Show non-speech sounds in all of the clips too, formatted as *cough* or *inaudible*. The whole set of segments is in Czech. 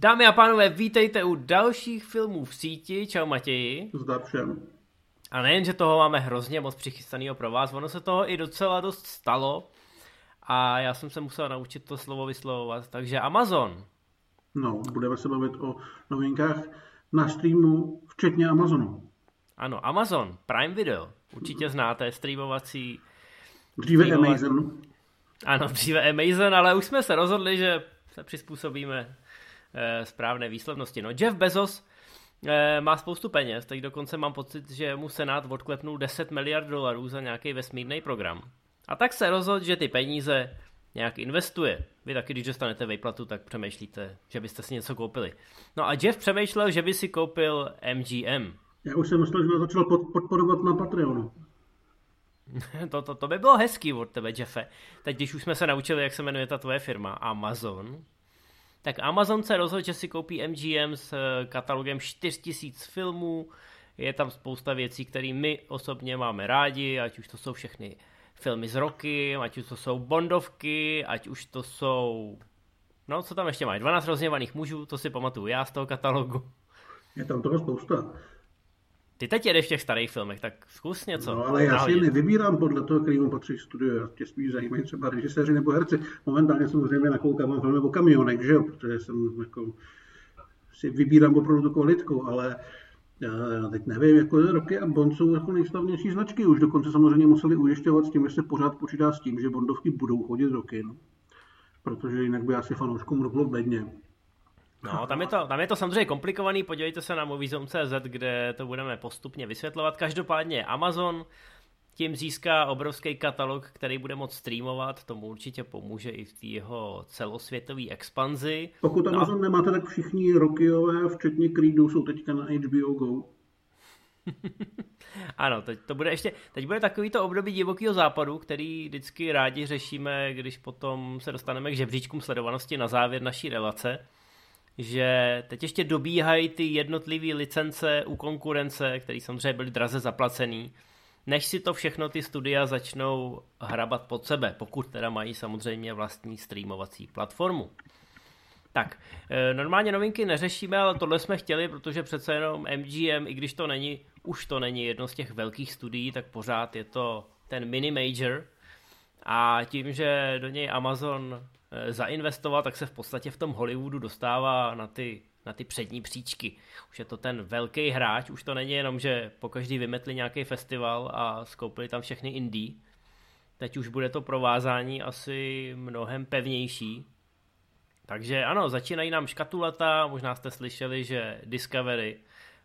Dámy a pánové, vítejte u dalších filmů v síti. Čau Matěji. Zdar všem. A nejen, že toho máme hrozně moc přichystaného pro vás, ono se toho i docela dost stalo. A já jsem se musel naučit to slovo vyslovovat. Takže Amazon. No, budeme se bavit o novinkách na streamu, včetně Amazonu. Ano, Amazon, Prime Video. Určitě znáte streamovací... Dříve streamovací... Amazon. Ano, dříve Amazon, ale už jsme se rozhodli, že se přizpůsobíme Eh, správné výslovnosti. No Jeff Bezos eh, má spoustu peněz, teď dokonce mám pocit, že mu Senát odklepnul 10 miliard dolarů za nějaký vesmírný program. A tak se rozhodl, že ty peníze nějak investuje. Vy taky, když dostanete vejplatu, tak přemýšlíte, že byste si něco koupili. No a Jeff přemýšlel, že by si koupil MGM. Já už jsem myslel, že začal podporovat na Patreonu. *laughs* to, to, to by bylo hezký od tebe, Jeffe. Teď, když už jsme se naučili, jak se jmenuje ta tvoje firma, Amazon, tak Amazon se rozhodl, že si koupí MGM s eh, katalogem 4000 filmů. Je tam spousta věcí, které my osobně máme rádi, ať už to jsou všechny filmy z roky, ať už to jsou Bondovky, ať už to jsou... No, co tam ještě mají? 12 rozněvaných mužů, to si pamatuju já z toho katalogu. Je tam toho spousta. Ty teď jedeš v těch starých filmech, tak zkus něco. No ale já si je nevybírám podle toho, kterýmu patří studio. Já tě spíš zajímají třeba režiséři nebo herci. Momentálně samozřejmě nakoukávám filmy o kamionech, že jo, protože jsem jako si vybírám opravdu tu kvalitku, ale já teď nevím, jako roky a Bond jsou jako nejslavnější značky. Už dokonce samozřejmě museli ujišťovat s tím, že se pořád počítá s tím, že Bondovky budou chodit roky. No. Protože jinak by asi fanouškům roklo bedně. No, tam je, to, tam je to samozřejmě komplikovaný, podívejte se na Moviezone.cz, kde to budeme postupně vysvětlovat. Každopádně Amazon tím získá obrovský katalog, který bude moct streamovat, tomu určitě pomůže i v té jeho celosvětové expanzi. Pokud no Amazon no. nemáte, tak všichni Rokyové, včetně Creedu, jsou teďka na HBO Go. *laughs* ano, teď to bude ještě, teď bude takový to období divokého západu, který vždycky rádi řešíme, když potom se dostaneme k žebříčkům sledovanosti na závěr naší relace že teď ještě dobíhají ty jednotlivé licence u konkurence, které samozřejmě byly draze zaplacený, než si to všechno ty studia začnou hrabat pod sebe, pokud teda mají samozřejmě vlastní streamovací platformu. Tak, e, normálně novinky neřešíme, ale tohle jsme chtěli, protože přece jenom MGM, i když to není, už to není jedno z těch velkých studií, tak pořád je to ten mini major. A tím, že do něj Amazon zainvestovat, tak se v podstatě v tom Hollywoodu dostává na ty, na ty přední příčky. Už je to ten velký hráč, už to není jenom, že po každý vymetli nějaký festival a skoupili tam všechny indie. Teď už bude to provázání asi mnohem pevnější. Takže ano, začínají nám škatulata, možná jste slyšeli, že Discovery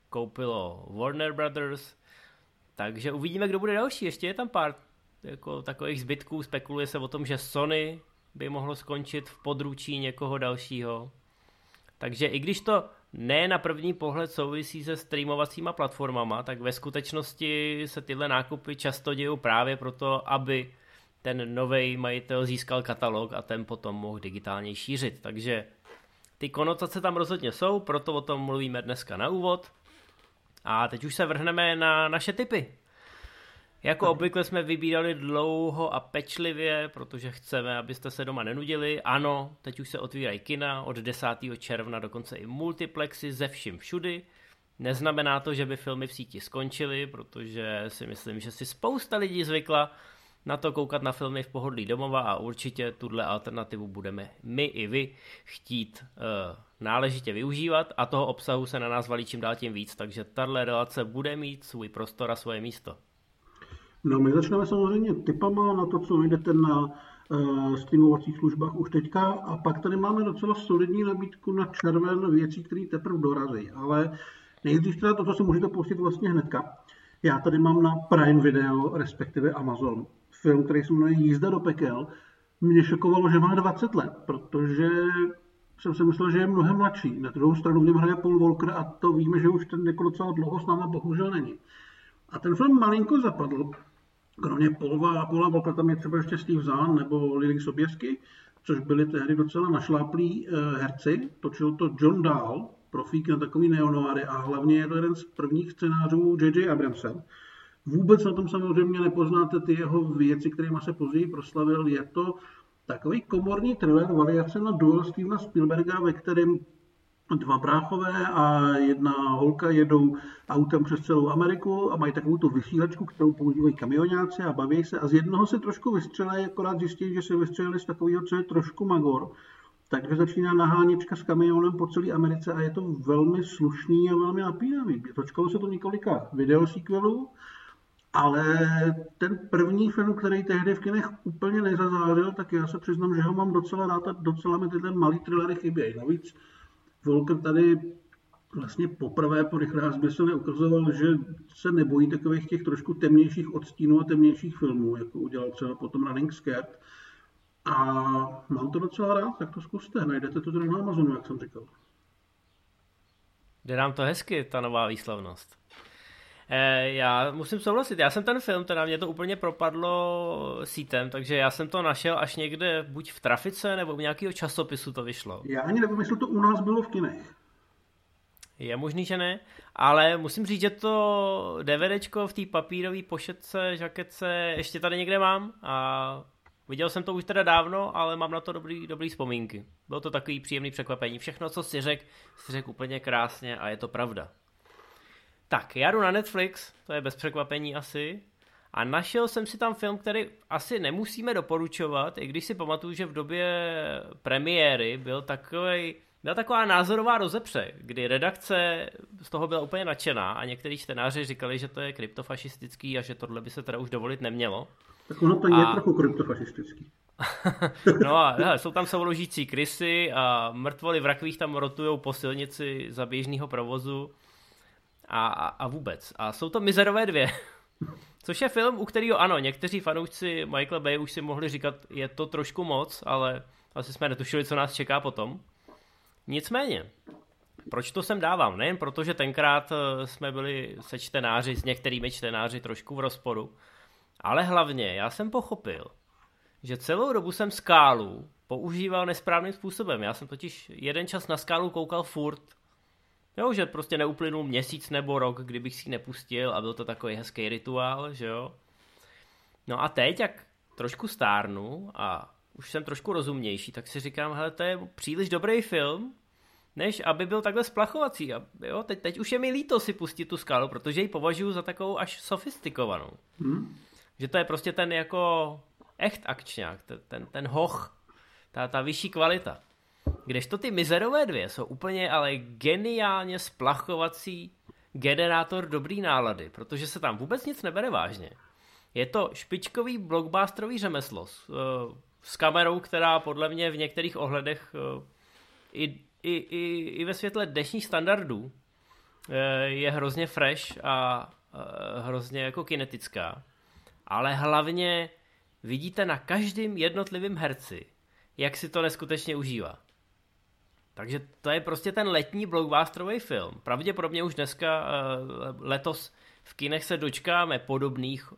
koupilo Warner Brothers, takže uvidíme, kdo bude další. Ještě je tam pár jako takových zbytků, spekuluje se o tom, že Sony by mohlo skončit v područí někoho dalšího. Takže i když to ne na první pohled souvisí se streamovacíma platformama, tak ve skutečnosti se tyhle nákupy často dějí právě proto, aby ten nový majitel získal katalog a ten potom mohl digitálně šířit. Takže ty konotace tam rozhodně jsou, proto o tom mluvíme dneska na úvod. A teď už se vrhneme na naše typy. Jako obvykle jsme vybírali dlouho a pečlivě, protože chceme, abyste se doma nenudili. Ano, teď už se otvírají kina, od 10. června dokonce i multiplexy ze vším všudy. Neznamená to, že by filmy v síti skončily, protože si myslím, že si spousta lidí zvykla na to koukat na filmy v pohodlí domova a určitě tuhle alternativu budeme my i vy chtít uh, náležitě využívat a toho obsahu se na nás valí čím dál tím víc, takže tahle relace bude mít svůj prostor a svoje místo. No my začneme samozřejmě typama na to, co najdete na uh, streamovacích službách už teďka a pak tady máme docela solidní nabídku na červen věcí, které teprve dorazí, ale nejdřív teda to, co si můžete pustit vlastně hnedka. Já tady mám na Prime Video, respektive Amazon, film, který se jmenuje Jízda do pekel. Mě šokovalo, že má 20 let, protože jsem si myslel, že je mnohem mladší. Na druhou stranu v něm hraje Paul Walker a to víme, že už ten jako docela dlouho s náma bohužel není. A ten film malinko zapadl, Kromě Polva, Pola Volka tam je třeba ještě Steve Zahn nebo Lily Soběsky, což byli tehdy docela našláplí eh, herci. Točil to John Dahl, profík na takový neonoáry a hlavně je to jeden z prvních scénářů J.J. Abramsem. Vůbec na tom samozřejmě nepoznáte ty jeho věci, kterými se později proslavil. Je to takový komorní thriller, variace na duel Stevena Spielberga, ve kterém dva bráchové a jedna holka jedou autem přes celou Ameriku a mají takovou tu vysílačku, kterou používají kamionáci a baví se a z jednoho se trošku vystřelí, akorát zjistí, že se vystřelili z takového, co je trošku magor. Takže začíná naháněčka s kamionem po celé Americe a je to velmi slušný a velmi napínavý. Točkalo se to několika videosequelů, ale ten první film, který tehdy v kinech úplně nezazářil, tak já se přiznám, že ho mám docela rád a docela mi tyhle malý thrillery chybějí. Navíc Volker tady vlastně poprvé po rychlé se ukazoval, že se nebojí takových těch trošku temnějších odstínů a temnějších filmů, jako udělal třeba potom Running Scared. A mám to docela rád, tak to zkuste. Najdete to tady na Amazonu, jak jsem říkal. Jde nám to hezky, ta nová výslavnost. Eh, já musím souhlasit, já jsem ten film, teda mě to úplně propadlo sítem, takže já jsem to našel až někde buď v trafice, nebo v nějakého časopisu to vyšlo. Já ani nevím, jestli to u nás bylo v kinech. Je možný, že ne, ale musím říct, že to DVDčko v té papírové pošetce, žaketce ještě tady někde mám a viděl jsem to už teda dávno, ale mám na to dobrý, dobrý vzpomínky. Bylo to takový příjemný překvapení. Všechno, co si řekl, si řekl úplně krásně a je to pravda. Tak, já jdu na Netflix, to je bez překvapení asi, a našel jsem si tam film, který asi nemusíme doporučovat, i když si pamatuju, že v době premiéry byl takový byla taková názorová rozepře, kdy redakce z toho byla úplně nadšená a někteří čtenáři říkali, že to je kryptofašistický a že tohle by se teda už dovolit nemělo. Tak ono to a... je trochu kryptofašistický. *laughs* no a hele, jsou tam souložící krysy a mrtvoly v rakvích tam rotujou po silnici za běžného provozu a, a, vůbec. A jsou to Mizerové dvě. *laughs* Což je film, u kterého ano, někteří fanoušci Michaela Bay už si mohli říkat, je to trošku moc, ale asi jsme netušili, co nás čeká potom. Nicméně, proč to sem dávám? Nejen proto, že tenkrát eh, jsme byli se čtenáři, s některými čtenáři trošku v rozporu, ale hlavně já jsem pochopil, že celou dobu jsem skálu používal nesprávným způsobem. Já jsem totiž jeden čas na skálu koukal furt Jo, že prostě neuplynul měsíc nebo rok, kdybych si ji nepustil a byl to takový hezký rituál, že jo. No a teď, jak trošku stárnu a už jsem trošku rozumnější, tak si říkám, hele, to je příliš dobrý film, než aby byl takhle splachovací. A jo, teď, teď už je mi líto si pustit tu skalu, protože ji považuji za takovou až sofistikovanou. Hmm. Že to je prostě ten jako echt akčňák, ten, ten, ten hoch, ta, ta vyšší kvalita. Kdežto ty mizerové dvě jsou úplně ale geniálně splachovací generátor dobrý nálady, protože se tam vůbec nic nebere vážně. Je to špičkový blockbusterový řemeslo s, uh, s kamerou, která podle mě v některých ohledech uh, i, i, i, i ve světle dnešních standardů uh, je hrozně fresh a hrozně jako kinetická. Ale hlavně vidíte na každém jednotlivém herci, jak si to neskutečně užívá. Takže to je prostě ten letní blockbusterový film. Pravděpodobně už dneska uh, letos v kinech se dočkáme podobných uh,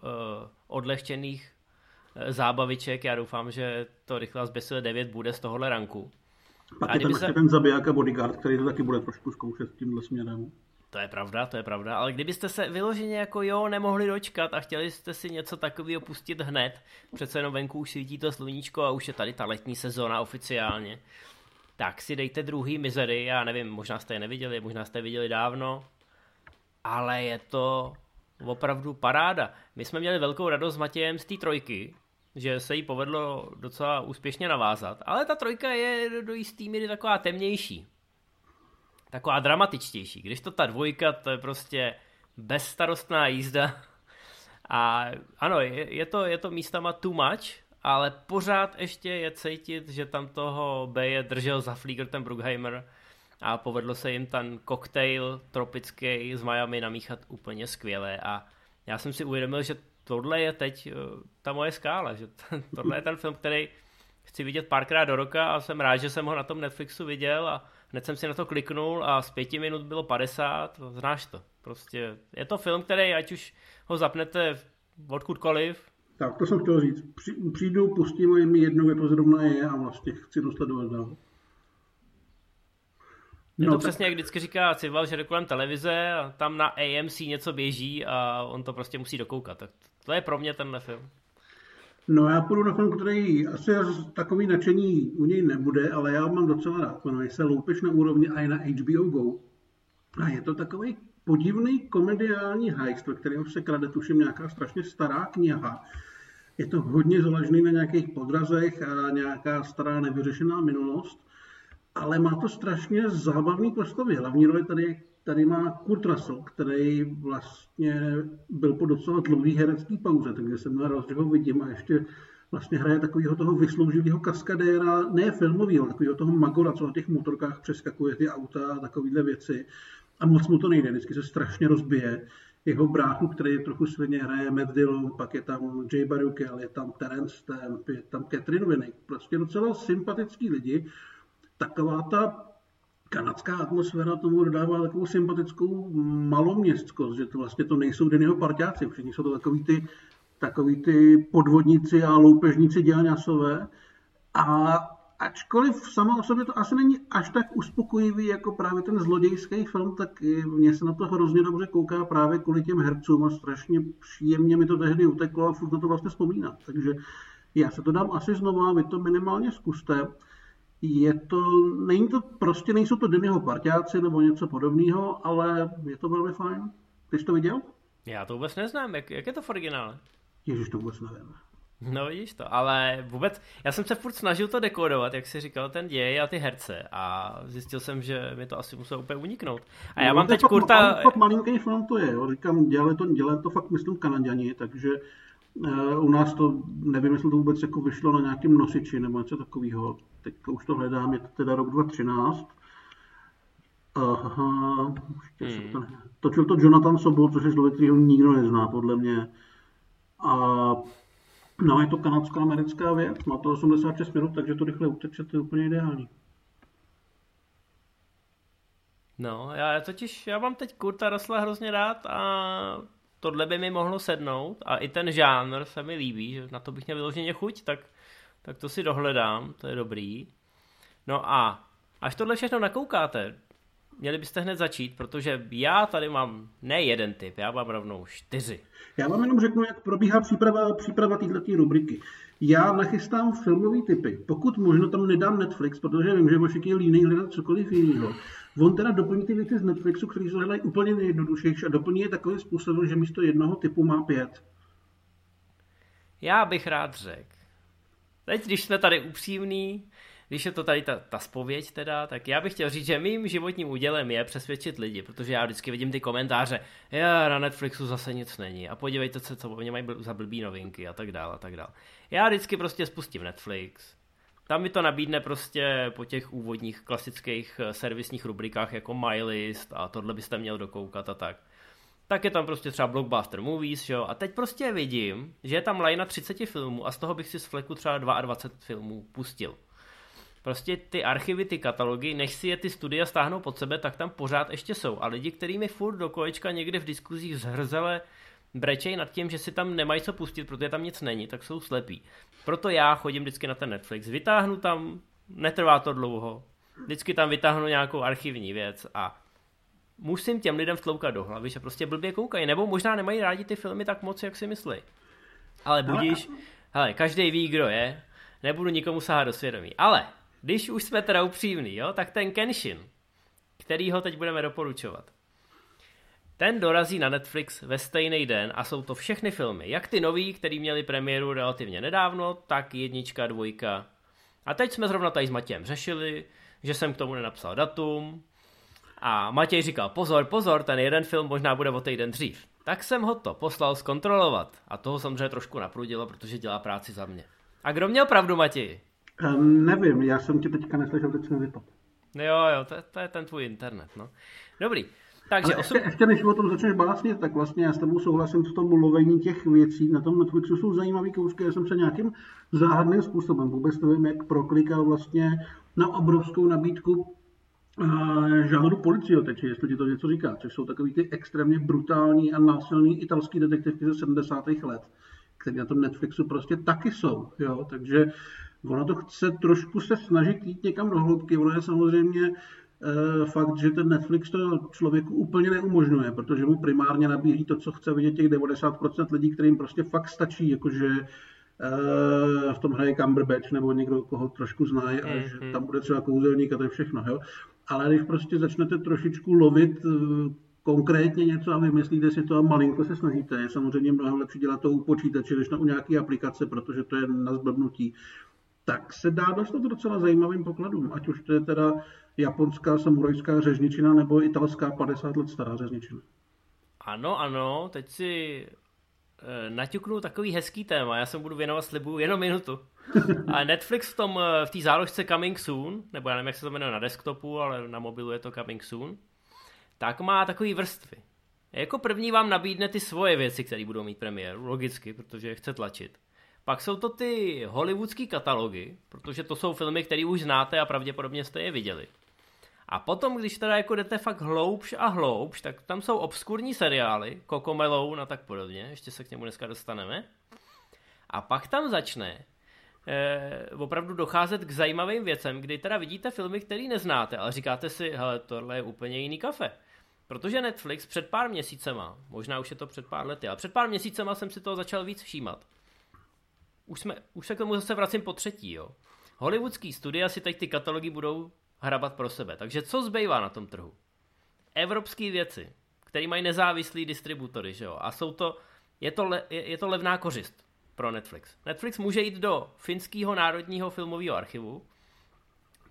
odlehčených uh, zábaviček. Já doufám, že to rychle zběsile 9 bude z tohohle ranku. Pak a je ten, se... ten zabiják a bodyguard, který to taky bude trošku zkoušet tímhle směrem. To je pravda, to je pravda, ale kdybyste se vyloženě jako jo nemohli dočkat a chtěli jste si něco takového pustit hned, přece jenom venku už svítí to sluníčko a už je tady ta letní sezóna oficiálně, tak si dejte druhý mizery, já nevím, možná jste je neviděli, možná jste je viděli dávno, ale je to opravdu paráda. My jsme měli velkou radost s Matějem z té trojky, že se jí povedlo docela úspěšně navázat, ale ta trojka je do jistý míry taková temnější. Taková dramatičtější, když to ta dvojka, to je prostě bezstarostná jízda. A ano, je, je, to, je to místama too much, ale pořád ještě je cítit, že tam toho Beje držel za flígr ten Bruckheimer a povedlo se jim ten koktejl tropický z Miami namíchat úplně skvěle a já jsem si uvědomil, že tohle je teď eh, ta moje skála, že *laughs* tohle je ten film, který chci vidět párkrát do roka a jsem rád, že jsem ho na tom Netflixu viděl a hned jsem si na to kliknul a z pěti minut bylo 50, znáš to. Prostě je to film, který ať už ho zapnete odkudkoliv, tak to jsem chtěl říct. Přijdu, pustím mi jednou, je to zrovna je a vlastně chci to sledovat dál. Je to no, přesně, jak vždycky říká Cival, že jde kolem televize a tam na AMC něco běží a on to prostě musí dokoukat. Tak to je pro mě tenhle film. No já půjdu na film, který asi takový nadšení u něj nebude, ale já mám docela rád. Jmenuje se Loupež na úrovni a je na HBO Go. A je to takový podivný komediální heist, ve kterém se krade tuším nějaká strašně stará kniha. Je to hodně založený na nějakých podrazech a nějaká stará nevyřešená minulost, ale má to strašně zábavný postavy. Hlavní roli tady, tady má Kurt Russell, který vlastně byl po docela dlouhý herecký pauze, takže jsem rád, že ho vidím a ještě vlastně hraje takového toho vysloužilého kaskadéra, ne filmového, takového toho magora, co na těch motorkách přeskakuje ty auta a takovéhle věci a moc mu to nejde, vždycky se strašně rozbije. Jeho bráchu, který je trochu svině, hraje Matt Dillon, pak je tam Jay Baruchel, je tam Terence Stamp, je tam Catherine Winnick, prostě docela sympatický lidi. Taková ta kanadská atmosféra tomu dodává takovou sympatickou maloměstskost, že to vlastně to nejsou Dennyho parťáci, všichni jsou to takový ty, takový ty podvodníci a loupežníci dělňasové. A ačkoliv sama o sobě to asi není až tak uspokojivý jako právě ten zlodějský film, tak mně se na to hrozně dobře kouká právě kvůli těm hercům a strašně příjemně mi to tehdy uteklo a furt na to vlastně vzpomínat. Takže já se to dám asi znovu a vy to minimálně zkuste. Je to, není to, prostě nejsou to Dennyho parťáci nebo něco podobného, ale je to velmi fajn. Ty jsi to viděl? Já to vůbec neznám, jak, jak je to v originále? Ježiš, to vůbec nevím. No vidíš to, ale vůbec, já jsem se furt snažil to dekodovat, jak si říkal, ten děj a ty herce a zjistil jsem, že mi to asi muselo úplně uniknout. A já no, mám teď fakt, kurta... Fakt malinký film to je, jo. říkám, dělali to, dělali to fakt, myslím, Kanaděni, takže uh, u nás to, nevím, jestli to vůbec jako vyšlo na nějakém nosiči nebo něco takového. Teď už to hledám, je to teda rok 2013. Aha, hmm. to, točil to Jonathan Sobol, což je člověk, který ho nikdo nezná, podle mě. A No, je to kanadsko-americká věc, má to 86 minut, takže to rychle uteče, to je úplně ideální. No, já totiž, já mám teď Kurta Rosla hrozně rád a tohle by mi mohlo sednout a i ten žánr se mi líbí, že na to bych měl vyloženě chuť, tak, tak to si dohledám, to je dobrý. No a až tohle všechno nakoukáte, měli byste hned začít, protože já tady mám ne jeden typ, já mám rovnou čtyři. Já vám jenom řeknu, jak probíhá příprava, příprava této rubriky. Já nachystám filmové typy. Pokud možno tam nedám Netflix, protože vím, že Vašek je líný hledat cokoliv jiného. On teda doplní ty věci z Netflixu, které se hledají úplně nejjednodušejší a doplní je takovým způsobem, že místo jednoho typu má pět. Já bych rád řekl. Teď, když jsme tady upřímní, když je to tady ta, ta spověď teda, tak já bych chtěl říct, že mým životním údělem je přesvědčit lidi, protože já vždycky vidím ty komentáře, já na Netflixu zase nic není a podívejte se, co oni mají za blbý novinky a tak dále a tak dále. Já vždycky prostě spustím Netflix, tam mi to nabídne prostě po těch úvodních klasických eh, servisních rubrikách jako My List a tohle byste měl dokoukat a tak. Tak je tam prostě třeba Blockbuster Movies, jo, a teď prostě vidím, že je tam line 30 filmů a z toho bych si z fleku třeba 22 filmů pustil. Prostě ty archivy, ty katalogy, než si je ty studia stáhnou pod sebe, tak tam pořád ještě jsou. A lidi, kteří mi furt do kolečka někde v diskuzích zhrzele brečej nad tím, že si tam nemají co pustit, protože tam nic není, tak jsou slepí. Proto já chodím vždycky na ten Netflix, vytáhnu tam, netrvá to dlouho, vždycky tam vytáhnu nějakou archivní věc a musím těm lidem vtloukat do hlavy, že prostě blbě koukají, nebo možná nemají rádi ty filmy tak moc, jak si myslí. Ale budíš, hele, každý ví, kdo je, nebudu nikomu sahat do svědomí. Ale když už jsme teda upřímní, jo, tak ten Kenshin, který ho teď budeme doporučovat, ten dorazí na Netflix ve stejný den a jsou to všechny filmy, jak ty nový, který měli premiéru relativně nedávno, tak jednička, dvojka. A teď jsme zrovna tady s Matějem řešili, že jsem k tomu nenapsal datum a Matěj říkal, pozor, pozor, ten jeden film možná bude o týden dřív. Tak jsem ho to poslal zkontrolovat a toho samozřejmě trošku naprudilo, protože dělá práci za mě. A kdo měl pravdu, Matěj? Um, nevím, já jsem tě teďka neslyšel, teď jsem vypadl. Jo, jo, to, to je ten tvůj internet, no. Dobrý. Takže Ale osm... ještě, ještě než o tom začneš básnit, tak vlastně já s tebou souhlasím v tom lovení těch věcí. Na tom Netflixu jsou zajímavý kousky, já jsem se nějakým záhadným způsobem, vůbec nevím, jak proklikal vlastně na obrovskou nabídku uh, žánru teče, jestli ti to něco říká, což jsou takový ty extrémně brutální a násilný italský detektivky ze 70. let, které na tom Netflixu prostě taky jsou. Jo? Takže Ono to chce trošku se snažit jít někam do hloubky. Ono je samozřejmě e, fakt, že ten Netflix to člověku úplně neumožňuje, protože mu primárně nabízí to, co chce vidět těch 90% lidí, kterým prostě fakt stačí, jakože v tom hraje Cumberbatch nebo někdo, koho trošku znají a že mhm. tam bude třeba kouzelník a to je všechno. Jo? Ale když prostě začnete trošičku lovit konkrétně něco a vymyslíte si to a malinko se snažíte. Je samozřejmě mnohem lepší dělat to u počítače, než na u nějaké aplikace, protože to je na zblbnutí. Tak se dá dostat docela zajímavým pokladům, ať už to je teda japonská samurajská řežničina nebo italská 50 let stará řežničina. Ano, ano, teď si e, naťuknu takový hezký téma, já se budu věnovat slibu jenom minutu. *laughs* A Netflix v tom, eh, v té záložce Coming Soon, nebo já nevím, jak se to jmenuje na desktopu, ale na mobilu je to Coming Soon, tak má takový vrstvy. Jako první vám nabídne ty svoje věci, které budou mít premiéru, logicky, protože je chce tlačit. Pak jsou to ty hollywoodský katalogy, protože to jsou filmy, které už znáte a pravděpodobně jste je viděli. A potom, když teda jako jdete fakt hloubš a hloubš, tak tam jsou obskurní seriály, Coco a tak podobně, ještě se k němu dneska dostaneme. A pak tam začne eh, opravdu docházet k zajímavým věcem, kdy teda vidíte filmy, které neznáte, ale říkáte si, hele, tohle je úplně jiný kafe. Protože Netflix před pár měsícema, možná už je to před pár lety, ale před pár měsícema jsem si toho začal víc všímat. Už, jsme, už se k tomu zase vracím po třetí, jo. Hollywoodský studia si teď ty katalogy budou hrabat pro sebe. Takže co zbývá na tom trhu? Evropské věci, které mají nezávislý distributory, že jo? A jsou to, je to, le, je, je to levná kořist pro Netflix. Netflix může jít do finského národního filmového archivu,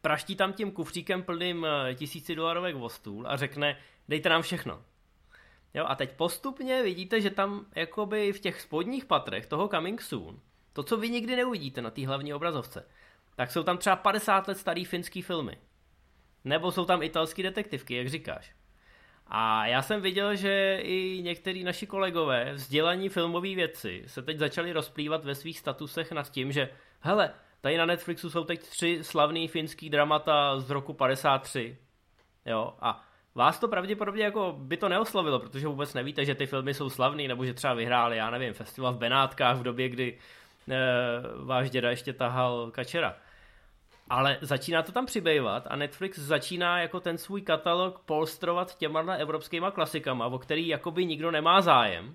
praští tam tím kufříkem plným eh, tisíci dolarovek o stůl a řekne, dejte nám všechno. Jo, a teď postupně vidíte, že tam jakoby v těch spodních patrech toho Coming Soon, to, co vy nikdy neuvidíte na té hlavní obrazovce, tak jsou tam třeba 50 let starý finský filmy. Nebo jsou tam italský detektivky, jak říkáš. A já jsem viděl, že i některý naši kolegové vzdělaní filmové věci se teď začali rozplývat ve svých statusech nad tím, že hele, tady na Netflixu jsou teď tři slavný finský dramata z roku 53. Jo, a vás to pravděpodobně jako by to neoslovilo, protože vůbec nevíte, že ty filmy jsou slavný, nebo že třeba vyhráli, já nevím, festival v Benátkách v době, kdy váš děda ještě tahal kačera. Ale začíná to tam přibývat a Netflix začíná jako ten svůj katalog polstrovat těma evropskýma klasikama, o který jakoby nikdo nemá zájem,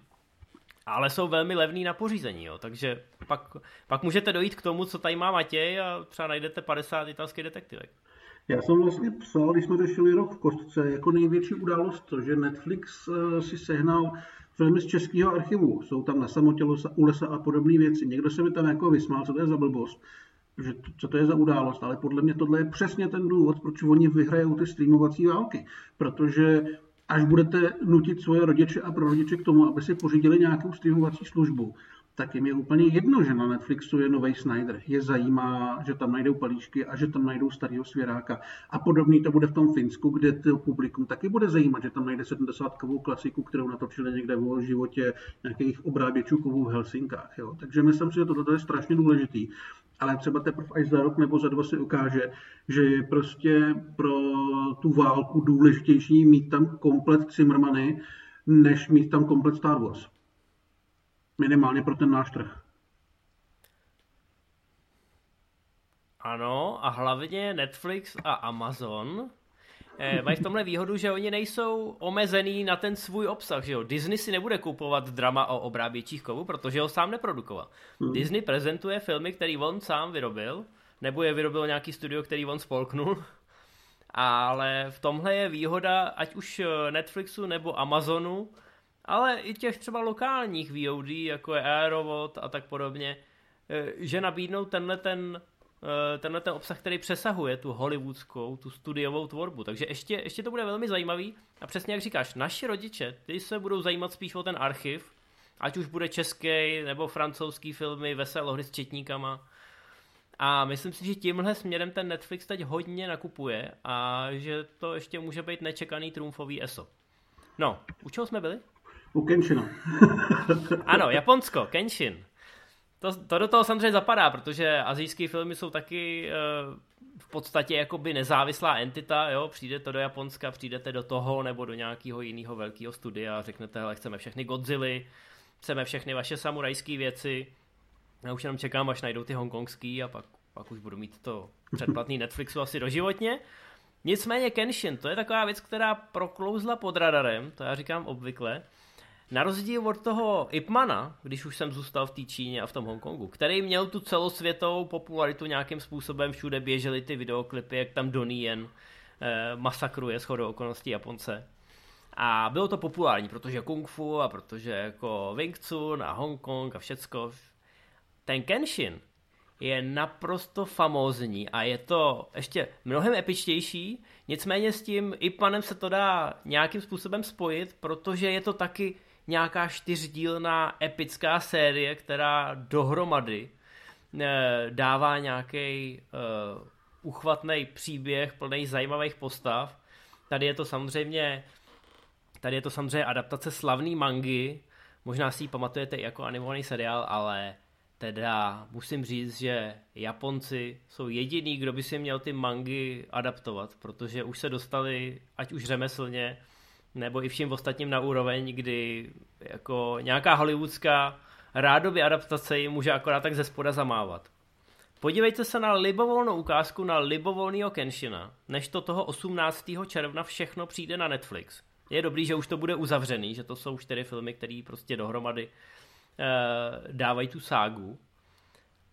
ale jsou velmi levný na pořízení, jo. takže pak, pak můžete dojít k tomu, co tady má Matěj a třeba najdete 50 italských detektivek. Já jsem vlastně psal, když jsme řešili rok v kostce, jako největší událost to, že Netflix eh, si sehnal filmy z českého archivu. Jsou tam na samotě u lesa a podobné věci. Někdo se mi tam jako vysmál, co to je za blbost že co to je za událost, ale podle mě tohle je přesně ten důvod, proč oni vyhrajou ty streamovací války, protože až budete nutit svoje rodiče a prarodiče k tomu, aby si pořídili nějakou streamovací službu, tak jim je úplně jedno, že na Netflixu je nový Snyder. Je zajímá, že tam najdou palíčky a že tam najdou starého svěráka. A podobný to bude v tom Finsku, kde to publikum taky bude zajímat, že tam najde 70 kovou klasiku, kterou natočili někde o životě nějakých obráběčů kovů v Helsinkách. Jo. Takže myslím si, že toto je strašně důležitý ale třeba teprve až za rok nebo za dva se ukáže, že je prostě pro tu válku důležitější mít tam komplet Zimmermany, než mít tam komplet Star Wars. Minimálně pro ten náš trh. Ano, a hlavně Netflix a Amazon eh, mají v tomhle výhodu, že oni nejsou omezený na ten svůj obsah. Že jo? Disney si nebude kupovat drama o obráběčích kovů, protože ho sám neprodukoval. Hmm. Disney prezentuje filmy, který on sám vyrobil, nebo je vyrobil nějaký studio, který on spolknul. *laughs* Ale v tomhle je výhoda ať už Netflixu nebo Amazonu, ale i těch třeba lokálních VOD, jako je Aerovod a tak podobně, eh, že nabídnou tenhle ten Eh, tenhle ten obsah, který přesahuje tu hollywoodskou, tu studiovou tvorbu. Takže ještě, ještě to bude velmi zajímavý. A přesně jak říkáš, naši rodiče, ty se budou zajímat spíš o ten archiv, ať už bude český nebo francouzský filmy, veselohry s četníkama. A myslím si, že tímhle směrem ten Netflix teď hodně nakupuje a že to ještě může být nečekaný trumfový ESO. No, u čeho jsme byli? U Kenshina. *laughs* ano, Japonsko, Kenshin. To, to do toho samozřejmě zapadá, protože azijské filmy jsou taky uh, v podstatě jakoby nezávislá entita, jo, přijdete do Japonska, přijdete do toho nebo do nějakého jiného velkého studia a řeknete, hele, chceme všechny Godzilla, chceme všechny vaše samurajské věci. Já už jenom čekám, až najdou ty hongkongský a pak, pak už budu mít to předplatný *laughs* Netflixu asi doživotně. Nicméně Kenshin, to je taková věc, která proklouzla pod radarem, to já říkám obvykle, na rozdíl od toho Ipmana, když už jsem zůstal v té Číně a v tom Hongkongu, který měl tu celosvětovou popularitu nějakým způsobem, všude běžely ty videoklipy, jak tam Donnie Yen eh, masakruje shodou okolností Japonce. A bylo to populární, protože kung fu a protože jako Wing Chun a Hongkong a všecko. Ten Kenshin je naprosto famózní a je to ještě mnohem epičtější, nicméně s tím i panem se to dá nějakým způsobem spojit, protože je to taky nějaká čtyřdílná epická série, která dohromady eh, dává nějaký uh, uchvatný příběh plný zajímavých postav. Tady je to samozřejmě tady je to samozřejmě adaptace slavný mangy, možná si ji pamatujete i jako animovaný seriál, ale teda musím říct, že Japonci jsou jediný, kdo by si měl ty mangy adaptovat, protože už se dostali, ať už řemeslně, nebo i vším ostatním na úroveň, kdy jako nějaká hollywoodská rádoby adaptace ji může akorát tak ze spoda zamávat. Podívejte se na libovolnou ukázku na libovolného Kenshina, než to toho 18. června všechno přijde na Netflix. Je dobrý, že už to bude uzavřený, že to jsou čtyři filmy, které prostě dohromady Eh, dávají tu ságu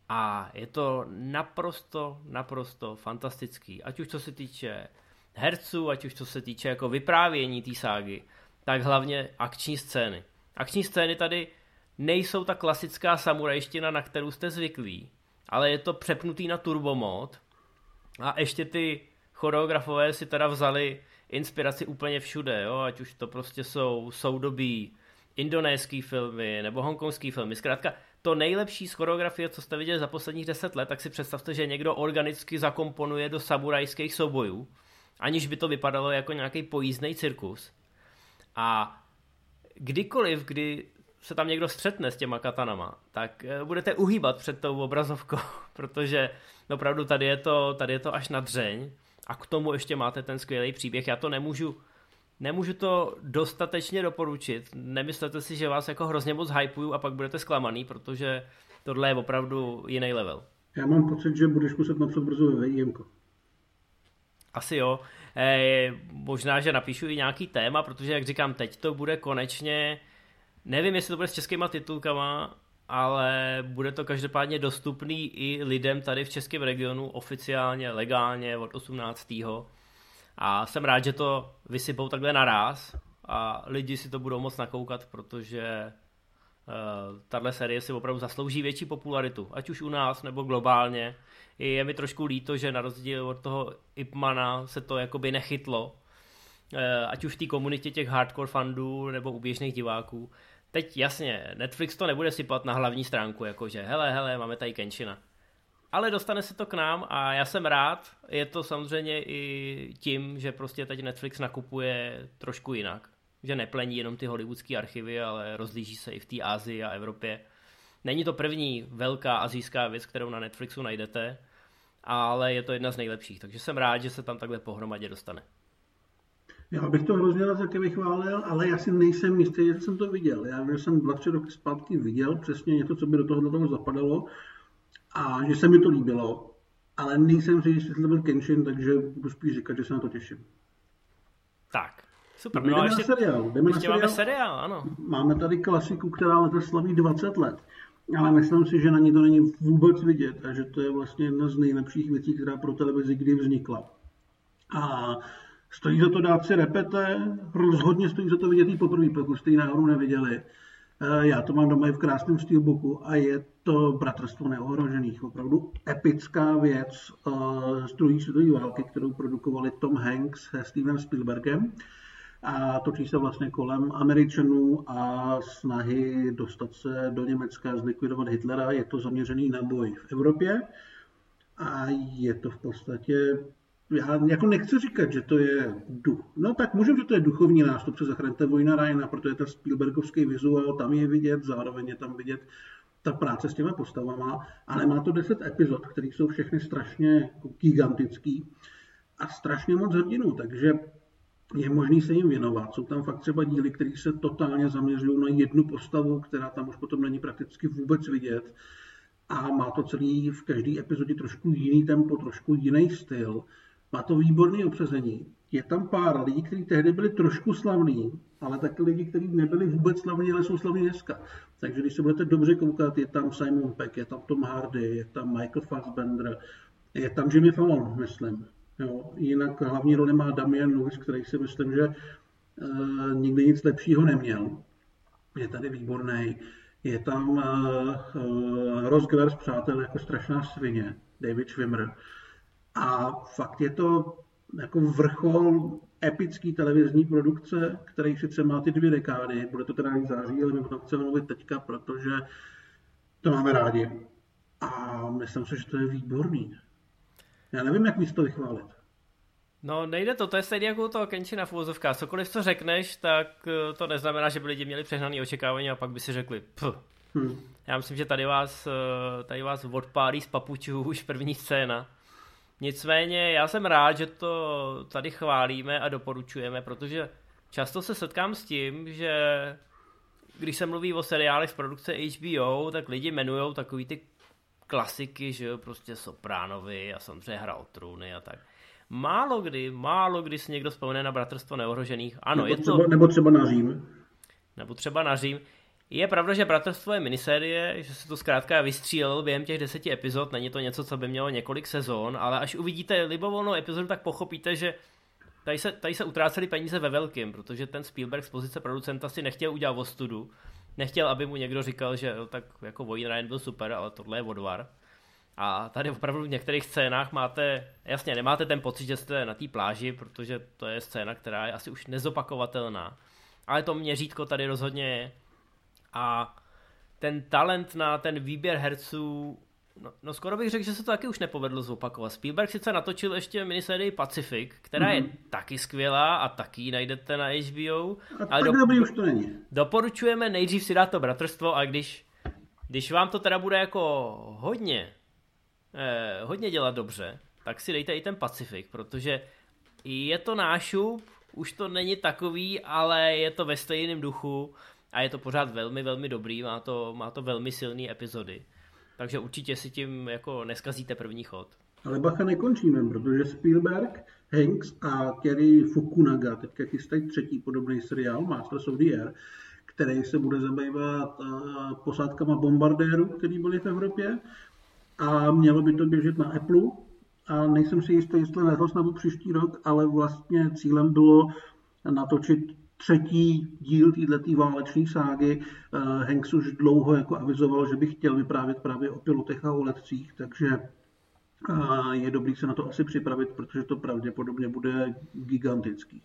a je to naprosto, naprosto fantastický. Ať už co se týče herců, ať už co se týče jako vyprávění té ságy, tak hlavně akční scény. Akční scény tady nejsou ta klasická samurajština, na kterou jste zvyklí, ale je to přepnutý na turbomod a ještě ty choreografové si teda vzali inspiraci úplně všude, jo? ať už to prostě jsou soudobí indonéský filmy nebo hongkongský filmy. Zkrátka, to nejlepší z choreografie, co jste viděli za posledních deset let, tak si představte, že někdo organicky zakomponuje do samurajských soubojů, aniž by to vypadalo jako nějaký pojízdný cirkus. A kdykoliv, kdy se tam někdo střetne s těma katanama, tak eh, budete uhýbat před tou obrazovkou, *laughs* protože opravdu tady je to, tady je to až na dřeň a k tomu ještě máte ten skvělý příběh. Já to nemůžu Nemůžu to dostatečně doporučit. Nemyslete si, že vás jako hrozně moc hypuju a pak budete zklamaný, protože tohle je opravdu jiný level. Já mám pocit, že budeš muset napsat brzo ve výjimku. Asi jo. E, možná, že napíšu i nějaký téma, protože jak říkám, teď to bude konečně, nevím, jestli to bude s českýma titulkama, ale bude to každopádně dostupný i lidem tady v českém regionu oficiálně, legálně od 18. A jsem rád, že to vysypou takhle naraz a lidi si to budou moc nakoukat, protože uh, tahle série si opravdu zaslouží větší popularitu, ať už u nás nebo globálně. Je mi trošku líto, že na rozdíl od toho Ipmana se to jakoby nechytlo, uh, ať už v té komunitě těch hardcore fandů nebo u běžných diváků. Teď jasně, Netflix to nebude sypat na hlavní stránku, jakože hele, hele, máme tady Kenshina ale dostane se to k nám a já jsem rád. Je to samozřejmě i tím, že prostě teď Netflix nakupuje trošku jinak. Že neplení jenom ty hollywoodské archivy, ale rozlíží se i v té Asii a Evropě. Není to první velká azijská věc, kterou na Netflixu najdete, ale je to jedna z nejlepších, takže jsem rád, že se tam takhle pohromadě dostane. Já bych to hrozně rád taky vychválil, ale já si nejsem jistý, že jsem to viděl. Já že jsem dva, tři roky zpátky viděl přesně něco, co by do toho, toho zapadalo a že se mi to líbilo, ale nejsem si jistý, jestli to byl Kenshin, takže budu spíš říkat, že se na to těším. Tak, super. No, no jdeme ještě, na seriál. Jdeme ještě na seriál. máme seriál, ano. Máme tady klasiku, která letos slaví 20 let. Ale myslím si, že na ní to není vůbec vidět a že to je vlastně jedna z nejlepších věcí, která pro televizi kdy vznikla. A stojí za to dát si repete, rozhodně stojí za to vidět i poprvé, pokud jste ji náhodou neviděli. Eh, já to mám doma i v krásném steelbooku a je to Bratrstvo neohrožených. Opravdu epická věc eh, z druhé světové války, kterou produkovali Tom Hanks se Steven Spielbergem. A točí se vlastně kolem Američanů a snahy dostat se do Německa, zlikvidovat Hitlera. Je to zaměřený na boj v Evropě a je to v podstatě já jako nechci říkat, že to je duch. No tak můžeme, že to je duchovní nástupce Zachraňte vojna Ryana, protože ten Spielbergovský vizuál tam je vidět, zároveň je tam vidět ta práce s těma postavama, ale má to 10 epizod, které jsou všechny strašně gigantický a strašně moc hrdinů, takže je možný se jim věnovat. Jsou tam fakt třeba díly, které se totálně zaměřují na jednu postavu, která tam už potom není prakticky vůbec vidět. A má to celý v každé epizodě trošku jiný tempo, trošku jiný styl. Má to výborné obsazení. je tam pár lidí, kteří tehdy byli trošku slavní, ale taky lidi, kteří nebyli vůbec slavní, ale jsou slavní dneska. Takže když se budete dobře koukat, je tam Simon Peck, je tam Tom Hardy, je tam Michael Fassbender, je tam Jimmy Fallon, myslím. Jo. Jinak hlavní roli má Damian Lewis, který si myslím, že uh, nikdy nic lepšího neměl. Je tady výborný. Je tam uh, Ross Geller z Přátel jako strašná svině, David Schwimmer. A fakt je to jako vrchol epický televizní produkce, který sice má ty dvě dekády, bude to teda v září, ale my o tom chceme mluvit teďka, protože to máme rádi. A myslím si, že to je výborný. Já nevím, jak mi to vychválit. No nejde to, to je stejně jako to Kenčina v úvozovkách. Cokoliv, co řekneš, tak eh, to neznamená, že by lidi měli přehnaný očekávání a pak by si řekli, Pff. Hmm. Já myslím, že tady vás, eh, tady vás odpálí z papučů *laughs* už první scéna. Nicméně já jsem rád, že to tady chválíme a doporučujeme, protože často se setkám s tím, že když se mluví o seriálech z produkce HBO, tak lidi jmenují takový ty klasiky, že jo, prostě Sopránovi a samozřejmě hra o trůny a tak. Málo kdy, málo kdy si někdo vzpomene na Bratrstvo neohrožených. Ano, nebo je třeba, to... Nebo třeba na Řím. Nebo třeba na Řím. Je pravda, že Bratrstvo je minisérie, že se to zkrátka vystřílel během těch deseti epizod, není to něco, co by mělo několik sezon, ale až uvidíte libovolnou epizodu, tak pochopíte, že tady se, tady se utráceli peníze ve velkým, protože ten Spielberg z pozice producenta si nechtěl udělat ostudu, nechtěl, aby mu někdo říkal, že tak jako Ryan byl super, ale tohle je odvar. A tady opravdu v některých scénách máte, jasně, nemáte ten pocit, že jste na té pláži, protože to je scéna, která je asi už nezopakovatelná. Ale to měřítko tady rozhodně je a ten talent na ten výběr herců, no, no skoro bych řekl, že se to taky už nepovedlo zopakovat. Spielberg sice natočil ještě minisérii Pacific, která mm-hmm. je mhm. taky skvělá a taky ji najdete na HBO. A ale tak do, dobrý už to není. Doporučujeme nejdřív si dát to bratrstvo a když, když vám to teda bude jako hodně, eh, hodně dělat dobře, tak si dejte i ten Pacific, protože je to nášup, už to není takový, ale je to ve stejném duchu a je to pořád velmi, velmi dobrý, má to, má to velmi silné epizody. Takže určitě si tím jako neskazíte první chod. Ale bacha nekončíme, protože Spielberg, Hanks a Kerry Fukunaga teďka chystají třetí podobný seriál Masters of the Air, který se bude zabývat posádkama bombardérů, který byly v Evropě a mělo by to běžet na Apple a nejsem si jistý, jestli letos nebo příští rok, ale vlastně cílem bylo natočit třetí díl této váleční ságy. Eh, Hanks už dlouho jako avizoval, že by chtěl vyprávět právě o pilotech a o letcích, takže eh, je dobrý se na to asi připravit, protože to pravděpodobně bude gigantický.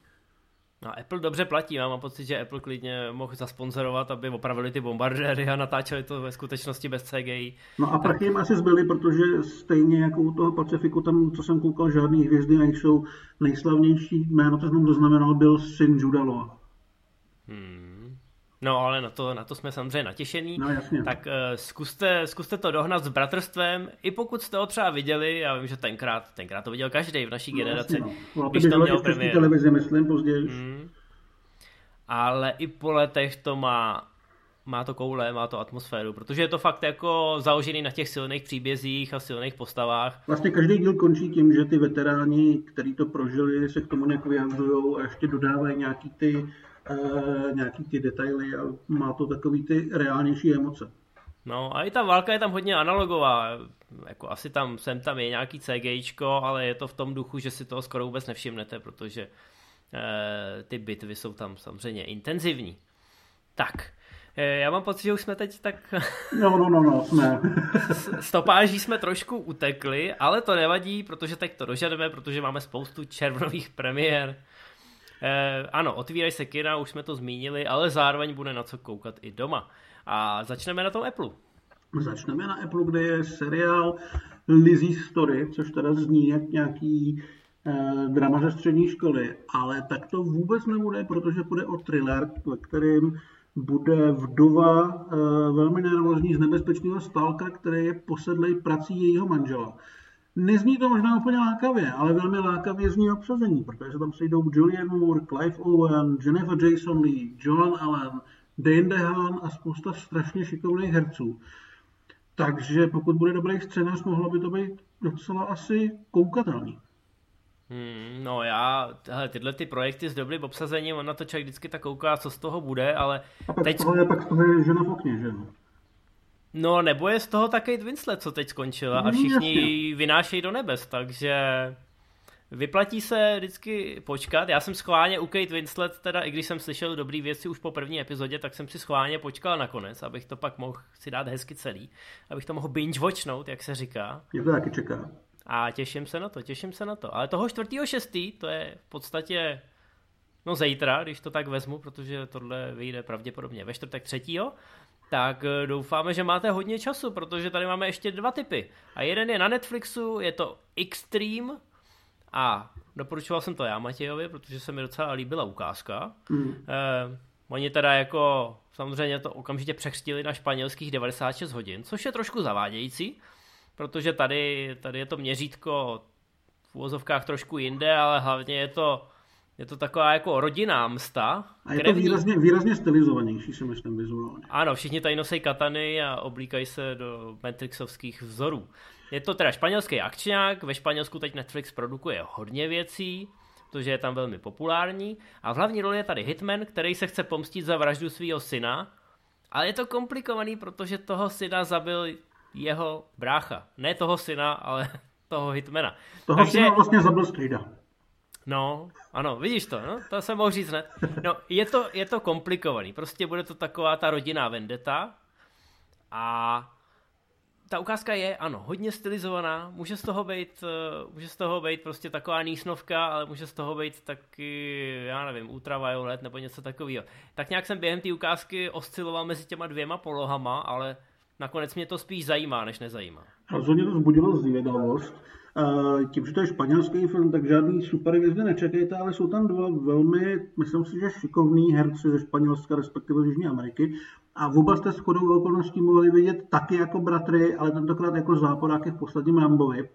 No, Apple dobře platí, mám pocit, že Apple klidně mohl zasponzorovat, aby opravili ty bombardéry a natáčeli to ve skutečnosti bez CGI. No a prachy jim asi zbyly, protože stejně jako u toho Pacifiku, tam, co jsem koukal, žádný hvězdy nejsou. Nejslavnější jméno, co jsem zaznamenal, byl syn Judaloa. Hmm. No ale na to, na to jsme samozřejmě natěšení. No, jasně. Tak uh, zkuste, zkuste to dohnat s bratrstvem, i pokud jste ho třeba viděli, já vím, že tenkrát, tenkrát to viděl každý v naší no, generaci. Jasně, no. Když to měl premiér. televizi, myslím, později. Hmm. Ale i po letech to má, má to koule, má to atmosféru, protože je to fakt jako založený na těch silných příbězích a silných postavách. Vlastně každý díl končí tím, že ty veteráni, kteří to prožili, se k tomu nějak vyjadřují a ještě dodávají nějaký ty nějaký ty detaily a má to takový ty reálnější emoce. No a i ta válka je tam hodně analogová, jako asi tam, sem tam je nějaký CGIčko, ale je to v tom duchu, že si toho skoro vůbec nevšimnete, protože e, ty bitvy jsou tam samozřejmě intenzivní. Tak, e, já mám pocit, že už jsme teď tak... *laughs* No, no, no, no, jsme. Stopáží jsme trošku utekli, ale to nevadí, protože teď to dožademe, protože máme spoustu červnových premiér. Eh, ano, otvírají se kina, už jsme to zmínili, ale zároveň bude na co koukat i doma. A začneme na tom Apple. Začneme na Apple, kde je seriál Lizzie Story, což teda zní jak nějaký eh, drama ze střední školy, ale tak to vůbec nebude, protože bude o thriller, ve kterým bude vdova eh, velmi nervózní z nebezpečného stalka, který je posedlej prací jejího manžela. Nezní to možná úplně lákavě, ale velmi lákavě zní obsazení, protože se tam sejdou Julian Moore, Clive Owen, Jennifer Jason Lee, John Allen, Dane DeHaan a spousta strašně šikovných herců. Takže pokud bude dobrý scénář, mohlo by to být docela asi koukatelný. Hmm, no já, hele, tyhle ty projekty s dobrým obsazením, on na to člověk vždycky tak kouká, co z toho bude, ale a pak teď... Z toho je, pak z toho je žena v okně, že? No, nebo je z toho také Winslet, co teď skončila a všichni ji vynášejí do nebes, takže vyplatí se vždycky počkat. Já jsem schválně u Kate Winslet, teda i když jsem slyšel dobrý věci už po první epizodě, tak jsem si schválně počkal nakonec, abych to pak mohl si dát hezky celý, abych to mohl binge watchnout, jak se říká. Je to taky čeká. A těším se na to, těším se na to. Ale toho 4.6. to je v podstatě no zítra, když to tak vezmu, protože tohle vyjde pravděpodobně ve čtvrtek 3 tak eh, doufáme, že máte hodně času, protože tady máme ještě dva typy. A jeden je na Netflixu, je to Extreme a doporučoval jsem to já Matějovi, protože se mi docela líbila ukázka. Mm. Eh, oni teda jako samozřejmě to okamžitě překřtili na španělských 96 hodin, což je trošku zavádějící, protože tady, tady je to měřítko v úvozovkách trošku jinde, ale hlavně je to je to taková jako rodinná msta. A je to výrazně, výrazně stylizovanější, si myslím, vizuálně. Ano, všichni tady nosí katany a oblíkají se do Matrixovských vzorů. Je to teda španělský akčňák, ve Španělsku teď Netflix produkuje hodně věcí, protože je tam velmi populární. A v hlavní roli je tady Hitman, který se chce pomstit za vraždu svého syna, ale je to komplikovaný, protože toho syna zabil jeho brácha. Ne toho syna, ale *laughs* toho Hitmana. Toho Takže... syna vlastně zabil strýda. No, ano, vidíš to, no, to jsem mohl říct hned. No, je to, je to komplikovaný, prostě bude to taková ta rodinná vendeta a ta ukázka je, ano, hodně stylizovaná, může z toho být, uh, může z toho být prostě taková nísnovka, ale může z toho být taky, já nevím, ultraviolet nebo něco takového. Tak nějak jsem během té ukázky osciloval mezi těma dvěma polohama, ale nakonec mě to spíš zajímá, než nezajímá. Rozhodně to zbudilo zvědavost. Tím, že to je španělský film, tak žádný super hvězdy nečekejte, ale jsou tam dva velmi, myslím si, že šikovní herci ze Španělska, respektive z Jižní Ameriky. A v oba jste shodou okolností mohli vidět taky jako bratry, ale tentokrát jako záporáky v posledním Rambovi.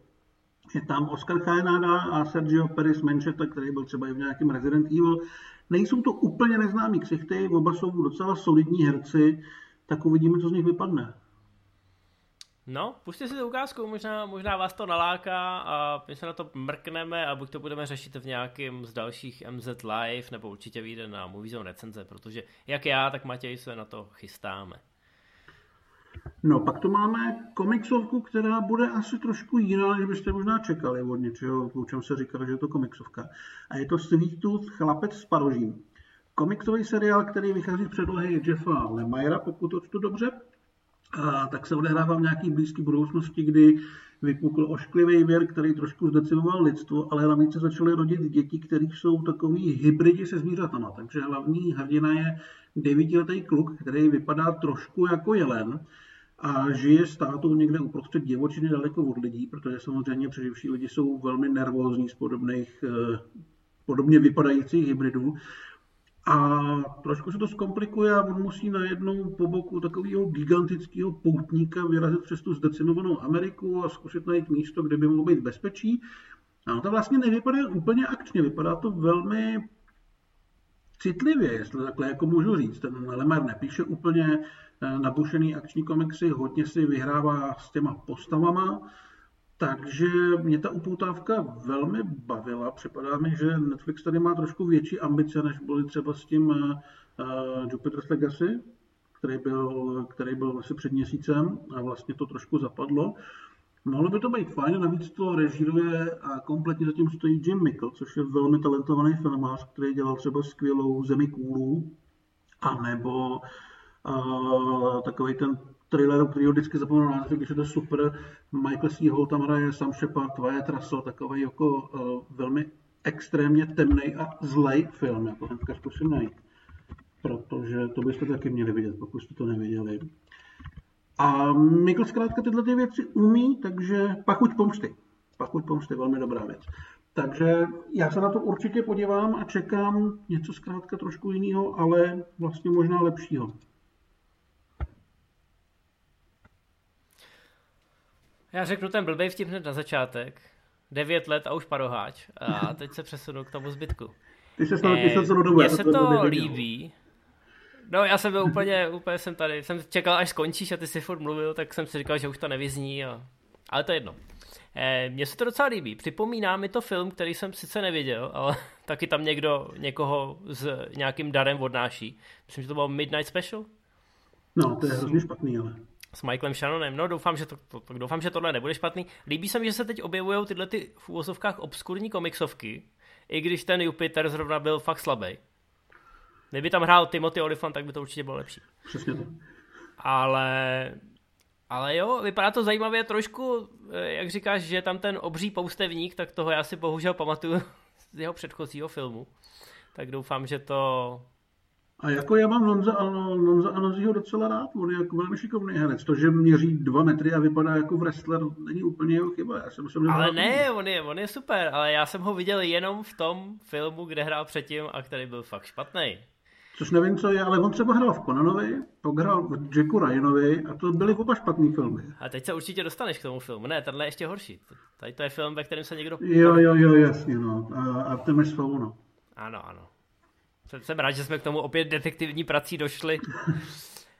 Je tam Oscar Chaenada a Sergio Perez Mencheta, který byl třeba i v nějakém Resident Evil. Nejsou to úplně neznámí ksichty, oba jsou docela solidní herci, tak uvidíme, co z nich vypadne. No, pušte si tu ukázku, možná, možná vás to naláká a my se na to mrkneme a buď to budeme řešit v nějakém z dalších MZ Live, nebo určitě vyjde na Moviezone recenze, protože jak já, tak Matěj se na to chystáme. No, pak tu máme komiksovku, která bude asi trošku jiná, než byste možná čekali od něčeho, o čem se říkalo, že je to komiksovka. A je to Sweet Tooth Chlapec s parožím. Komiksový seriál, který vychází z předlohy Jeffa Lemajera, pokud to dobře, a tak se odehrává v nějaké blízké budoucnosti, kdy vypukl ošklivý věr, který trošku zdeciloval lidstvo, ale navíc se začaly rodit děti, které jsou takový hybridi se zvířatama. Takže hlavní hrdina je devítiletý kluk, který vypadá trošku jako jelen a žije s tátou někde uprostřed divočiny daleko od lidí, protože samozřejmě přeživší lidi jsou velmi nervózní z podobných eh, podobně vypadajících hybridů a trošku se to zkomplikuje a on musí najednou po boku takového gigantického poutníka vyrazit přes tu zdecimovanou Ameriku a zkusit najít místo, kde by mohl být bezpečí. A to vlastně nevypadá úplně akčně, vypadá to velmi citlivě, jestli takhle jako můžu říct. Ten Lemar nepíše úplně eh, nabušený akční komiksy, hodně si vyhrává s těma postavama, takže mě ta upoutávka velmi bavila. Připadá mi, že Netflix tady má trošku větší ambice, než byly třeba s tím uh, Jupiter's Legacy, který byl, který byl asi před měsícem a vlastně to trošku zapadlo. Mohlo by to být fajn, navíc to režíruje a kompletně zatím stojí Jim Mickle, což je velmi talentovaný filmář, který dělal třeba skvělou Zemi kůlů, a nebo uh, takový ten thrilleru, který ho vždycky zapomenu název, když je to super. Michael C. Hall tam hraje Sam Shepard, Wyatt Russell, takový jako uh, velmi extrémně temný a zlej film, jako hnedka zkusím najít. Protože to byste taky měli vidět, pokud jste to neviděli. A Mikl zkrátka tyhle ty věci umí, takže pachuť pomsty. Pachuť pomsty, velmi dobrá věc. Takže já se na to určitě podívám a čekám něco zkrátka trošku jiného, ale vlastně možná lepšího. Já řeknu ten blbej vtip hned na začátek. Devět let a už paroháč. A *laughs* teď se přesunu k tomu zbytku. Ty se snad eh, celou dobu. Mně se to, to líbí. No já jsem byl úplně, úplně jsem tady, jsem čekal až skončíš a ty si furt mluvil, tak jsem si říkal, že už to nevyzní a Ale to je jedno. Eh, mně se to docela líbí. Připomíná mi to film, který jsem sice neviděl, ale *laughs* taky tam někdo někoho s nějakým darem odnáší. Myslím, že to bylo Midnight Special. No, to je hrozně špatný, ale. S Michaelem Shannonem. No, doufám, že, to, to, to, doufám, že tohle nebude špatný. Líbí se mi, že se teď objevují tyhle ty v úvozovkách obskurní komiksovky, i když ten Jupiter zrovna byl fakt slabý. Kdyby tam hrál Timothy Olyphant, tak by to určitě bylo lepší. Přesně to. Ale ale jo, vypadá to zajímavě trošku, eh, jak říkáš, že tam ten obří poustevník, tak toho já si bohužel pamatuju *laughs* z jeho předchozího filmu. Tak doufám, že to... A jako já mám Nonza, Nonza Anozího docela rád, on je jako velmi šikovný herec. To, že měří dva metry a vypadá jako wrestler, není úplně jeho chyba. Já jsem, jsem ale ne, on je, on je super, ale já jsem ho viděl jenom v tom filmu, kde hrál předtím a který byl fakt špatný. Což nevím, co je, ale on třeba hrál v Conanovi, pak hrál v Jacku Ryanovi a to byly oba špatný filmy. A teď se určitě dostaneš k tomu filmu. Ne, tenhle je ještě horší. Tady to je film, ve kterém se někdo... Jo, jo, jo, jasně, no. A Artemis Fowl, no. Ano, ano. Jsem rád, že jsme k tomu opět detektivní prací došli.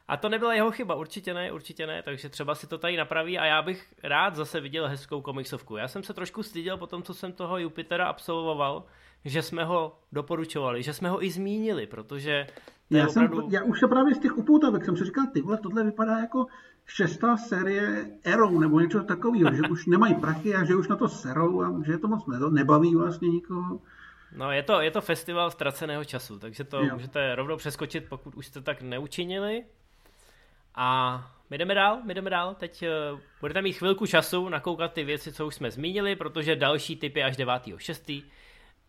A to nebyla jeho chyba, určitě ne, určitě ne, takže třeba si to tady napraví a já bych rád zase viděl hezkou komiksovku. Já jsem se trošku styděl po tom, co jsem toho Jupitera absolvoval, že jsme ho doporučovali, že jsme ho i zmínili, protože to já, opravdu... jsem, já už se právě z těch upoutavek jsem si říkal, ty vole, tohle vypadá jako šestá série Arrow nebo něco takového, že už nemají prachy a že už na to serou a že to moc nebaví vlastně nikoho. No je to, je to festival ztraceného času, takže to jo. můžete rovnou přeskočit, pokud už jste tak neučinili. A my jdeme dál, my jdeme dál. Teď uh, budete mít chvilku času nakoukat ty věci, co už jsme zmínili, protože další typy až 9.6.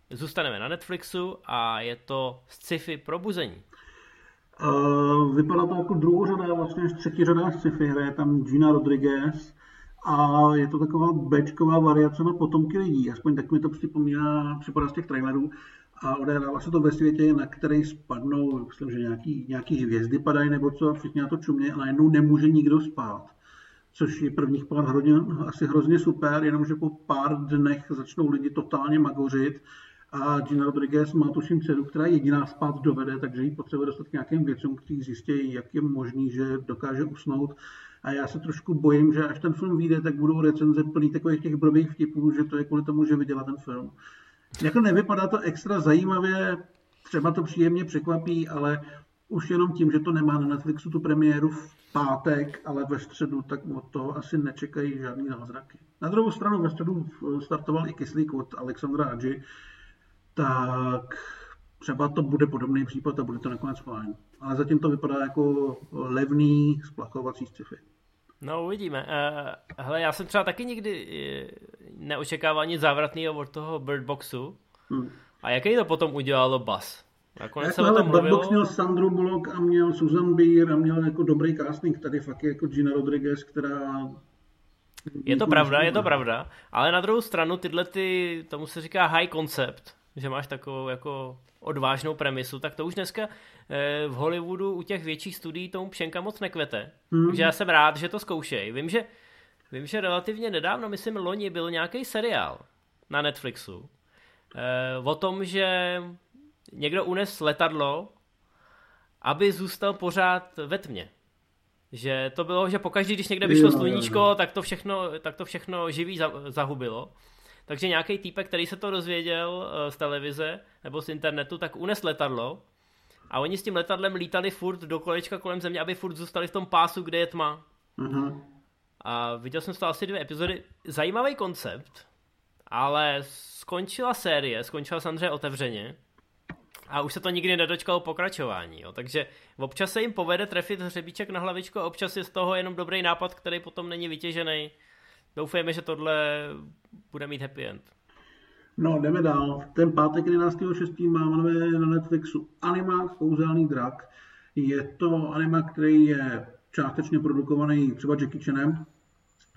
Zůstaneme na Netflixu a je to sci-fi probuzení. Uh, vypadá to jako druhořadá, vlastně až třetí řada sci-fi, hraje tam Gina Rodriguez a je to taková bečková variace na potomky lidí, aspoň tak mi to připomíná, připadá z těch trailerů a odehrává se to ve světě, na který spadnou, myslím, že nějaký, nějaký hvězdy padají nebo co všichni na to čumě a najednou nemůže nikdo spát. Což je prvních pár hodin asi hrozně super, jenomže po pár dnech začnou lidi totálně magořit a Gina Rodriguez má tuším dceru, která jediná spát dovede, takže jí potřebuje dostat k nějakým věcem, který zjistí, jak je možný, že dokáže usnout. A já se trošku bojím, že až ten film vyjde, tak budou recenze plný takových těch blbých vtipů, že to je kvůli tomu, že viděla ten film. Jako nevypadá to extra zajímavě, třeba to příjemně překvapí, ale už jenom tím, že to nemá na Netflixu tu premiéru v pátek, ale ve středu, tak od toho asi nečekají žádný zázraky. Na druhou stranu ve středu startoval i kyslík od Alexandra Adži, tak třeba to bude podobný případ a bude to nakonec fajn. Ale zatím to vypadá jako levný splachovací sci-fi. No uvidíme. Uh, hele, já jsem třeba taky nikdy eh, neočekával nic závratného od toho Bird Boxu. Hmm. A jaký to potom udělalo Bas? Nakonec se o tom Box měl Sandru Bullock a měl Susan Beer a měl jako dobrý casting. Tady fakt je jako Gina Rodriguez, která je to pravda, je to pravda, ale na druhou stranu tyhle ty, tomu se říká high concept, že máš takovou jako odvážnou premisu, tak to už dneska eh, v Hollywoodu u těch větších studií tomu pšenka moc nekvete. Mm. Takže já jsem rád, že to zkoušej. Vím, že, vím, že relativně nedávno, myslím loni, byl nějaký seriál na Netflixu eh, o tom, že někdo unes letadlo, aby zůstal pořád ve tmě. Že to bylo, že pokaždý, když někde vyšlo sluníčko, tak to všechno, tak to všechno živý zahubilo. Takže nějaký týpek, který se to dozvěděl uh, z televize nebo z internetu, tak unes letadlo a oni s tím letadlem lítali furt do kolečka kolem země, aby furt zůstali v tom pásu, kde je tma. Uh-huh. A viděl jsem z toho asi dvě epizody. Zajímavý koncept, ale skončila série, skončila samozřejmě otevřeně a už se to nikdy nedočkalo pokračování. Jo. Takže občas se jim povede trefit hřebíček na hlavičku a občas je z toho jenom dobrý nápad, který potom není vytěžený doufejme, že tohle bude mít happy end. No, jdeme dál. Ten pátek 11.6. máme na Netflixu Animák Kouzelný drak. Je to anima, který je částečně produkovaný třeba Jackie Chanem,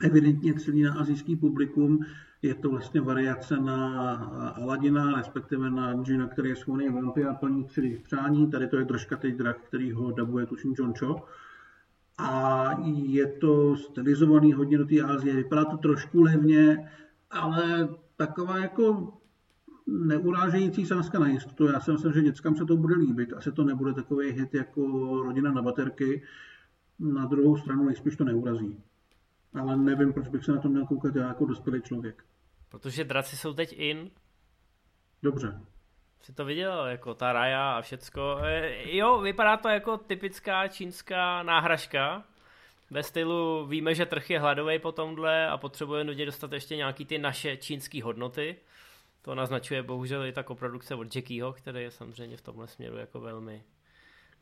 evidentně celý na azijský publikum. Je to vlastně variace na Aladina, respektive na Gina, který je schovaný vampy a plní tři přání. Tady to je držkatý drak, který ho dabuje tuším John Cho a je to stylizovaný hodně do té Asie. Vypadá to trošku levně, ale taková jako neurážející sázka na jistotu. Já si myslím, že dětskám se to bude líbit. Asi to nebude takový hit jako Rodina na baterky. Na druhou stranu nejspíš to neurazí. Ale nevím, proč bych se na to měl koukat já jako dospělý člověk. Protože draci jsou teď in. Dobře. Jsi to viděl, jako ta raja a všecko. E, jo, vypadá to jako typická čínská náhražka. Ve stylu víme, že trh je hladový po tomhle a potřebuje nutně dostat ještě nějaký ty naše čínské hodnoty. To naznačuje bohužel i ta koprodukce od Jackieho, který je samozřejmě v tomhle směru jako velmi,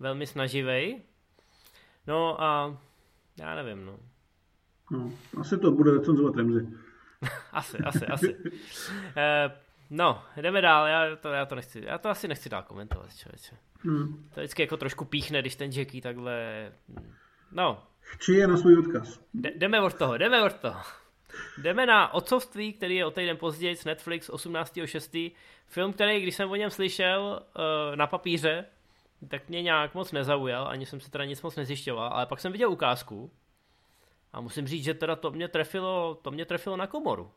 velmi snaživý. No a já nevím, no. no asi to bude recenzovat Remzi. *laughs* asi, asi, asi. *laughs* Eh, no, jdeme dál, já to, já to nechci, já to asi nechci dál komentovat, člověče. Hmm. To vždycky jako trošku píchne, když ten Jackie takhle, no. Chci je na svůj odkaz. D- jdeme od toho, jdeme od toho. Jdeme na Otcovství, který je o týden později z Netflix 18.6. Film, který, když jsem o něm slyšel uh, na papíře, tak mě nějak moc nezaujal, ani jsem si teda nic moc nezjišťoval, ale pak jsem viděl ukázku a musím říct, že teda to mě trefilo, to mě trefilo na komoru.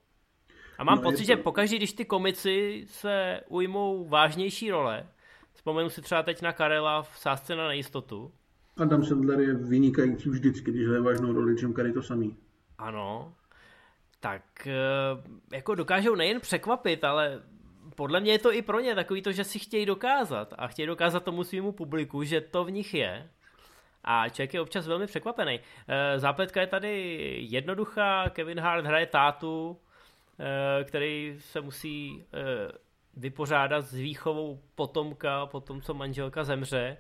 A mám no, pocit, že pokaždý, když ty komici se ujmou vážnější role, vzpomenu si třeba teď na Karela v sázce na nejistotu. Adam Sandler je vynikající vždycky, když hraje vážnou roli, Jim Carrey to samý. Ano, tak eh, jako dokážou nejen překvapit, ale podle mě je to i pro ně takový to, že si chtějí dokázat a chtějí dokázat tomu svýmu publiku, že to v nich je. A člověk je občas velmi překvapený. Eh, zápletka je tady jednoduchá, Kevin Hart hraje tátu, který se musí vypořádat s výchovou potomka po tom, co manželka zemře.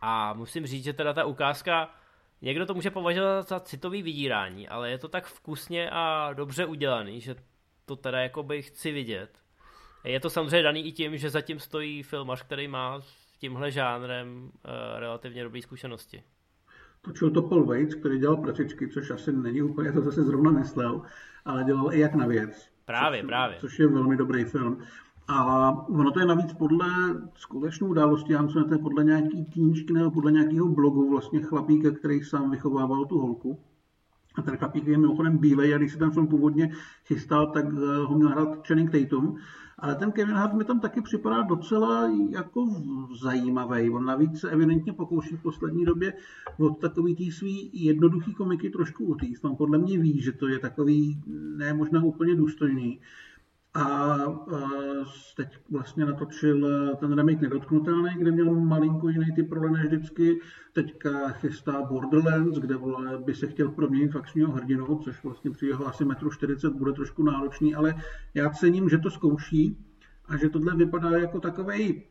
A musím říct, že teda ta ukázka Někdo to může považovat za citový vydírání, ale je to tak vkusně a dobře udělaný, že to teda jakoby chci vidět. Je to samozřejmě daný i tím, že zatím stojí filmař, který má s tímhle žánrem uh, relativně dobré zkušenosti. Točil to Paul Waits, který dělal pračičky, což asi není úplně to, co se zrovna myslel, ale dělal i jak na věc. Právě, což, právě. Což je velmi dobrý film. A ono to je navíc podle skutečné události, já myslím, že to je podle nějaký týnčky nebo podle nějakého blogu vlastně chlapíka, který sám vychovával tu holku. A ten chlapík je mimochodem bílej a když se ten film původně chystal, tak eh, ho měl hrát Channing Tatum. Ale ten Kevin Hart mi tam taky připadá docela jako zajímavý. On navíc se evidentně pokouší v poslední době od takový tý svý jednoduchý komiky trošku utíct. On podle mě ví, že to je takový ne možná úplně důstojný. A teď vlastně natočil eh, ten remake Nedotknutelný, kde měl malinko jiný typ role než vždycky. Teďka chystá Borderlands, kde by se chtěl proměnit v akčního hrdinu, což vlastně při jeho asi metru 40 bude trošku náročný, ale já cením, že to zkouší a že tohle vypadá jako takový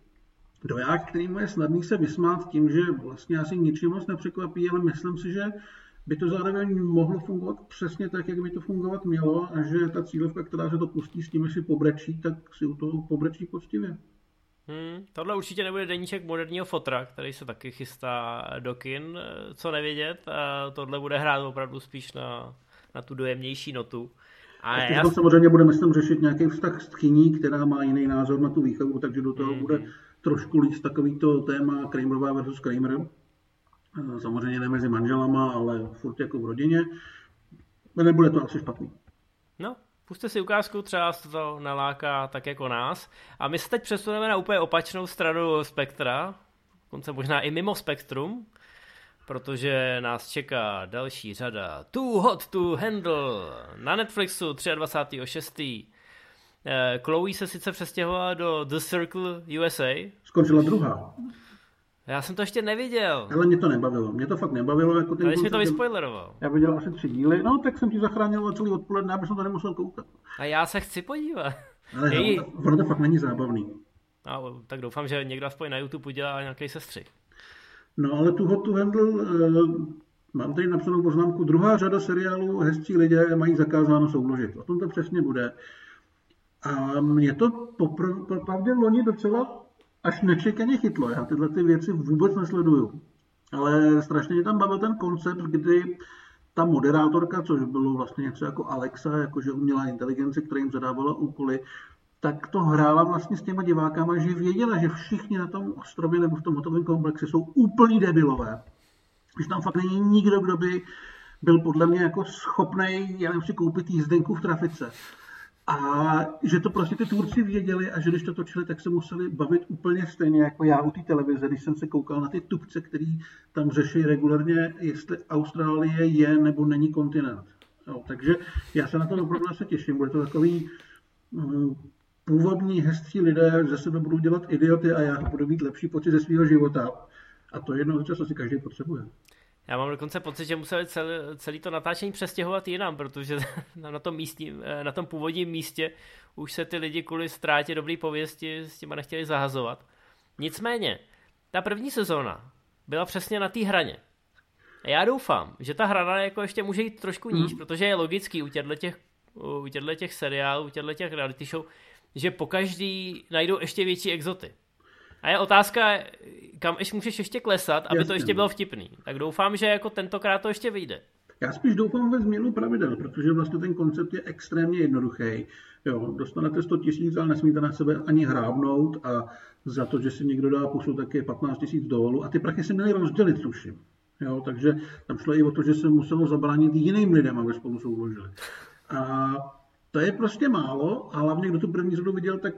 doják, který mu je snadný se vysmát tím, že vlastně asi ničím moc nepřekvapí, ale myslím si, že by to zároveň mohlo fungovat přesně tak, jak by to fungovat mělo a že ta cílovka, která se to pustí s tím, si pobrečí, tak si u toho pobrečí poctivě. Hmm, tohle určitě nebude deníček moderního fotra, který se taky chystá do kin, co nevědět. A tohle bude hrát opravdu spíš na, na tu dojemnější notu. A, a já... samozřejmě bude, myslím, řešit nějaký vztah s tchyní, která má jiný názor na tu výchovu, takže do toho hmm. bude trošku líst takovýto téma Kramerová versus Kramer. Samozřejmě ne mezi manželama, ale furt jako v rodině. Nebude to asi špatný. No, puste si ukázku, třeba se to naláká tak jako nás. A my se teď přesuneme na úplně opačnou stranu spektra, dokonce možná i mimo spektrum, protože nás čeká další řada Too Hot to Handle na Netflixu 23.6. Eh, Chloe se sice přestěhovala do The Circle USA. Skončila druhá. Já jsem to ještě neviděl. Ale mě to nebavilo. Mě to fakt nebavilo. Jako ten Ale jsi to vyspoileroval. Já viděl asi tři díly. No, tak jsem ti zachránil celý odpoledne, aby jsem to nemusel koukat. A já se chci podívat. Ale *laughs* ono to fakt není zábavný. A, tak doufám, že někdo aspoň na YouTube udělá nějaký sestřih. No ale tu Hot to Handle, uh, mám tady napsanou poznámku, druhá řada seriálů hezcí lidé mají zakázáno souložit. O tom to přesně bude. A mě to popravdě loni docela až nečekaně chytlo. Já tyhle ty věci vůbec nesleduju. Ale strašně mě tam bavil ten koncept, kdy ta moderátorka, což bylo vlastně něco jako Alexa, jakože umělá inteligence, která jim zadávala úkoly, tak to hrála vlastně s těma divákama, že věděla, že všichni na tom ostrově nebo v tom hotovém komplexu jsou úplný debilové. Že tam fakt není nikdo, kdo by byl podle mě jako schopný, já nevím, si koupit jízdenku v trafice. A že to prostě ty tvůrci věděli a že když to točili, tak se museli bavit úplně stejně jako já u té televize, když jsem se koukal na ty tupce, který tam řeší regulárně, jestli Austrálie je nebo není kontinent. Jo, takže já se na to opravdu se těším. Bude to takový um, původní, hezcí lidé ze sebe budou dělat idioty a já budu mít lepší pocit ze svého života. A to jednou čas asi každý potřebuje. Já mám dokonce pocit, že museli celý, celý to natáčení přestěhovat jinam, protože *laughs* na tom, místní, eh, na tom původním místě už se ty lidi kvůli ztrátě dobrý pověsti s těma nechtěli zahazovat. Nicméně, ta první sezóna byla přesně na té hraně. A já doufám, že ta hrana jako ještě může jít trošku níž, mm. protože je logický u těchto těch, u těchto těch seriálů, u těchto těch reality show, že po každý najdou ještě větší exoty. A je otázka, kam ještě můžeš ještě klesat, aby Jasně. to ještě no. bylo vtipný. Tak doufám, že jako tentokrát to ještě vyjde. Já spíš doufám ve změnu pravidel, protože vlastně ten koncept je extrémně jednoduchý. Jo, dostanete 100 tisíc, ale nesmíte na sebe ani hrábnout a za to, že si někdo dá pusu, tak je 15 tisíc dolů a ty prachy se měly rozdělit, tuším. Jo, takže tam šlo i o to, že se muselo zabránit jiným lidem, aby spolu souložili. A to je prostě málo a hlavně, kdo tu první řadu viděl, tak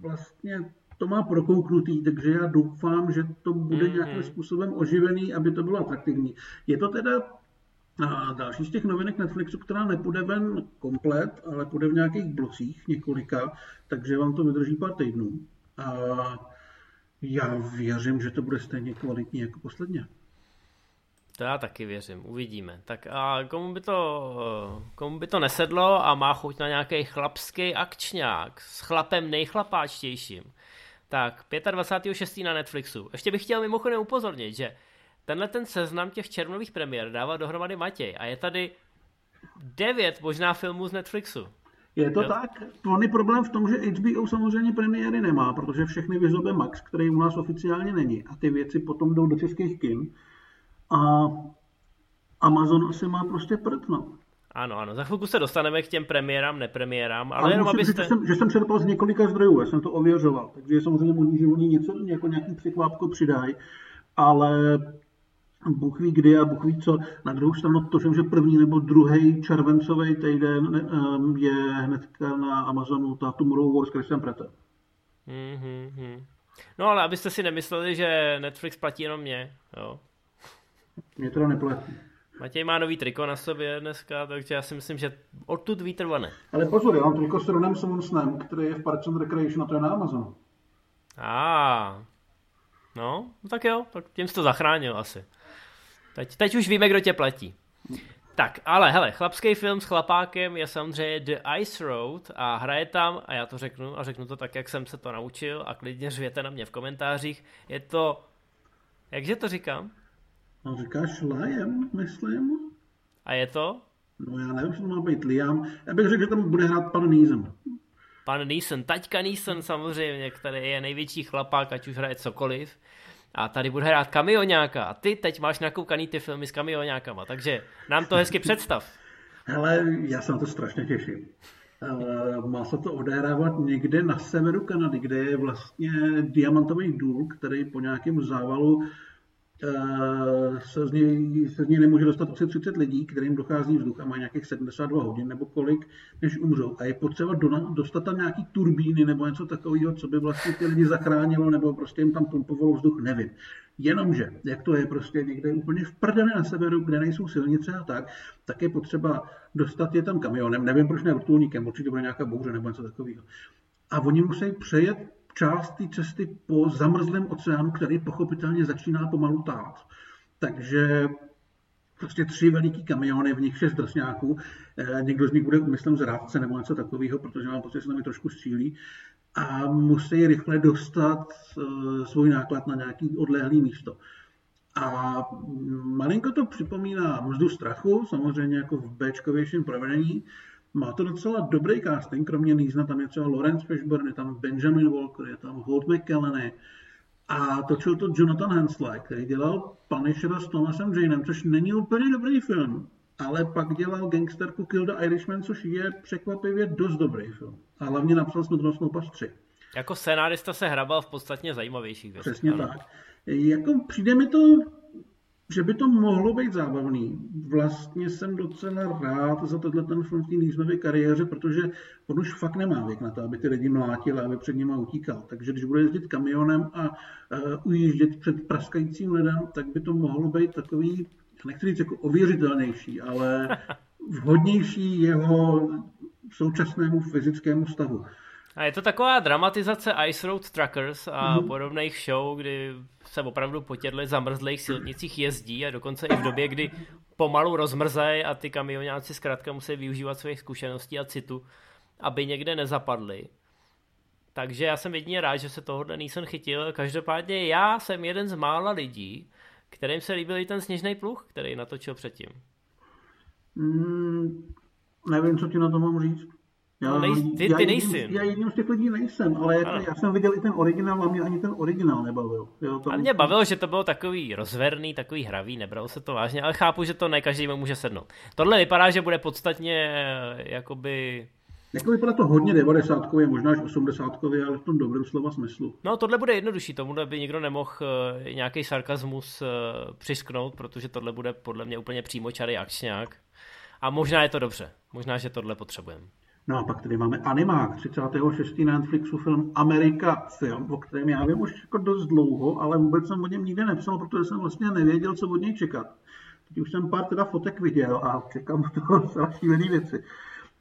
vlastně to má prokouknutý, takže já doufám, že to bude mm-hmm. nějakým způsobem oživený, aby to bylo atraktivní. Je to teda a další z těch novinek Netflixu, která nepůjde ven komplet, ale půjde v nějakých blocích několika, takže vám to vydrží pár týdnů. A já věřím, že to bude stejně kvalitní jako posledně. To já taky věřím, uvidíme. Tak a komu by to, komu by to nesedlo a má chuť na nějaký chlapský akčňák s chlapem nejchlapáčtějším, tak 25.6. na Netflixu. Ještě bych chtěl mimochodem upozornit, že tenhle ten seznam těch červnových premiér dával dohromady Matěj a je tady devět možná filmů z Netflixu. Je to jo? tak. On je problém v tom, že HBO samozřejmě premiéry nemá, protože všechny vyzobe Max, který u nás oficiálně není. A ty věci potom jdou do českých kin. A Amazon asi má prostě prd, no. Ano, ano, za chvilku se dostaneme k těm premiérám, nepremiérám, ale, ale jenom abyste... Že jsem, že jsem čerpal z několika zdrojů, já jsem to ověřoval, takže je samozřejmě možný, že oni něco, jako nějaký překvápko přidají, ale Bůh ví kdy a Bůh ví co. Na druhou stranu to, že první nebo druhý červencový týden je hnedka na Amazonu ta Tomorrow Wars Christian Prater. Mm-hmm. No ale abyste si nemysleli, že Netflix platí jenom mě, jo. Mě to neplatí. Matěj má nový triko na sobě dneska, takže já si myslím, že odtud vítr vane. Ale pozor, já mám triko s Ronem Swansnem, který je v Parks and Recreation a to je na Amazonu. A, ah. no, tak jo, tak tím jsi to zachránil asi. Teď, teď už víme, kdo tě platí. Tak, ale hele, chlapský film s chlapákem je samozřejmě The Ice Road a hraje tam, a já to řeknu, a řeknu to tak, jak jsem se to naučil a klidně řvěte na mě v komentářích, je to, jakže to říkám? No říkáš Liam, myslím. A je to? No já nevím, co to má být Liam. Já bych řekl, že tam bude hrát pan Neeson. Pan Neeson, taťka Neeson samozřejmě, který je největší chlapák, ať už hraje cokoliv. A tady bude hrát kamionáka. A ty teď máš nakoukaný ty filmy s kamionákama, takže nám to hezky představ. *laughs* Hele, já se na to strašně těším. Má se to odehrávat někde na severu Kanady, kde je vlastně diamantový důl, který po nějakém závalu Eh, se z, něj, se z něj nemůže dostat asi 30 lidí, kterým dochází vzduch a mají nějakých 72 hodin nebo kolik, než umřou. A je potřeba do, dostat tam nějaký turbíny nebo něco takového, co by vlastně ty lidi zachránilo nebo prostě jim tam pumpovalo vzduch, nevím. Jenomže, jak to je prostě někde úplně v prdele na severu, kde nejsou silnice a tak, tak je potřeba dostat je tam kamionem. Nevím, proč ne vrtulníkem, určitě bude nějaká bouře nebo něco takového. A oni musí přejet část té cesty po zamrzlém oceánu, který pochopitelně začíná pomalu tát. Takže prostě tři veliký kamiony, v nich šest drsňáků, eh, někdo z nich bude umyslem zrádce nebo něco takového, protože mám pocit, že se nami trošku střílí a musí rychle dostat eh, svůj náklad na nějaký odlehlý místo. A malinko to připomíná mzdu strachu, samozřejmě jako v Bčkovějším provedení, má to docela dobrý casting, kromě Nízna, tam je třeba Lawrence Fishburne, je tam Benjamin Walker, je tam Holt McKelleny a točil to Jonathan Hensleigh, který dělal Punishera s Thomasem Janem, což není úplně dobrý film, ale pak dělal gangsterku Kill the Irishman, což je překvapivě dost dobrý film. A hlavně napsal Smrtnostnou pas 3. Jako scénárista se hrabal v podstatně zajímavějších věcech. Přesně ano. tak. Jako přijde mi to že by to mohlo být zábavný. Vlastně jsem docela rád za tohle ten film v té kariéře, protože on už fakt nemá věk na to, aby ty lidi mlátil a aby před nimi utíkal. Takže když bude jezdit kamionem a uh, ujíždět před praskajícím lidem, tak by to mohlo být takový, nechci říct jako ověřitelnější, ale *laughs* vhodnější jeho současnému fyzickému stavu. A je to taková dramatizace Ice Road Truckers a mm-hmm. podobných show, kdy se opravdu po těchto zamrzlých silnicích jezdí a dokonce i v době, kdy pomalu rozmrzají a ty kamionáci zkrátka musí využívat svých zkušeností a citu, aby někde nezapadli. Takže já jsem jedině rád, že se tohohle Nissan chytil. Každopádně já jsem jeden z mála lidí, kterým se líbil i ten sněžný pluh, který natočil předtím. Mm, nevím, co ti na to mám říct. Já, no, nej, ty, já, ty nejsi. Jedním, já jedním z těch lidí nejsem, ale jako, já jsem viděl i ten originál a mě ani ten originál nebavil. Jo, to a mě bavilo, že to bylo takový rozverný, takový hravý, nebral se to vážně, ale chápu, že to ne každý může sednout. Tohle vypadá, že bude podstatně eh, jakoby jako vypadá to hodně 90 možná až 80 ale v tom dobrém slova smyslu. No tohle bude jednodušší, tomu by nikdo nemohl uh, nějaký sarkazmus uh, přisknout, protože tohle bude podle mě úplně přímočarý akčňák. A možná je to dobře, možná, že tohle potřebujeme. No a pak tady máme Animák, 36. na Netflixu film Amerika film, o kterém já vím už jako dost dlouho, ale vůbec jsem o něm nikdy nepsal, protože jsem vlastně nevěděl, co od něj čekat. Teď už jsem pár teda fotek viděl a čekám toho *laughs* strašně věci.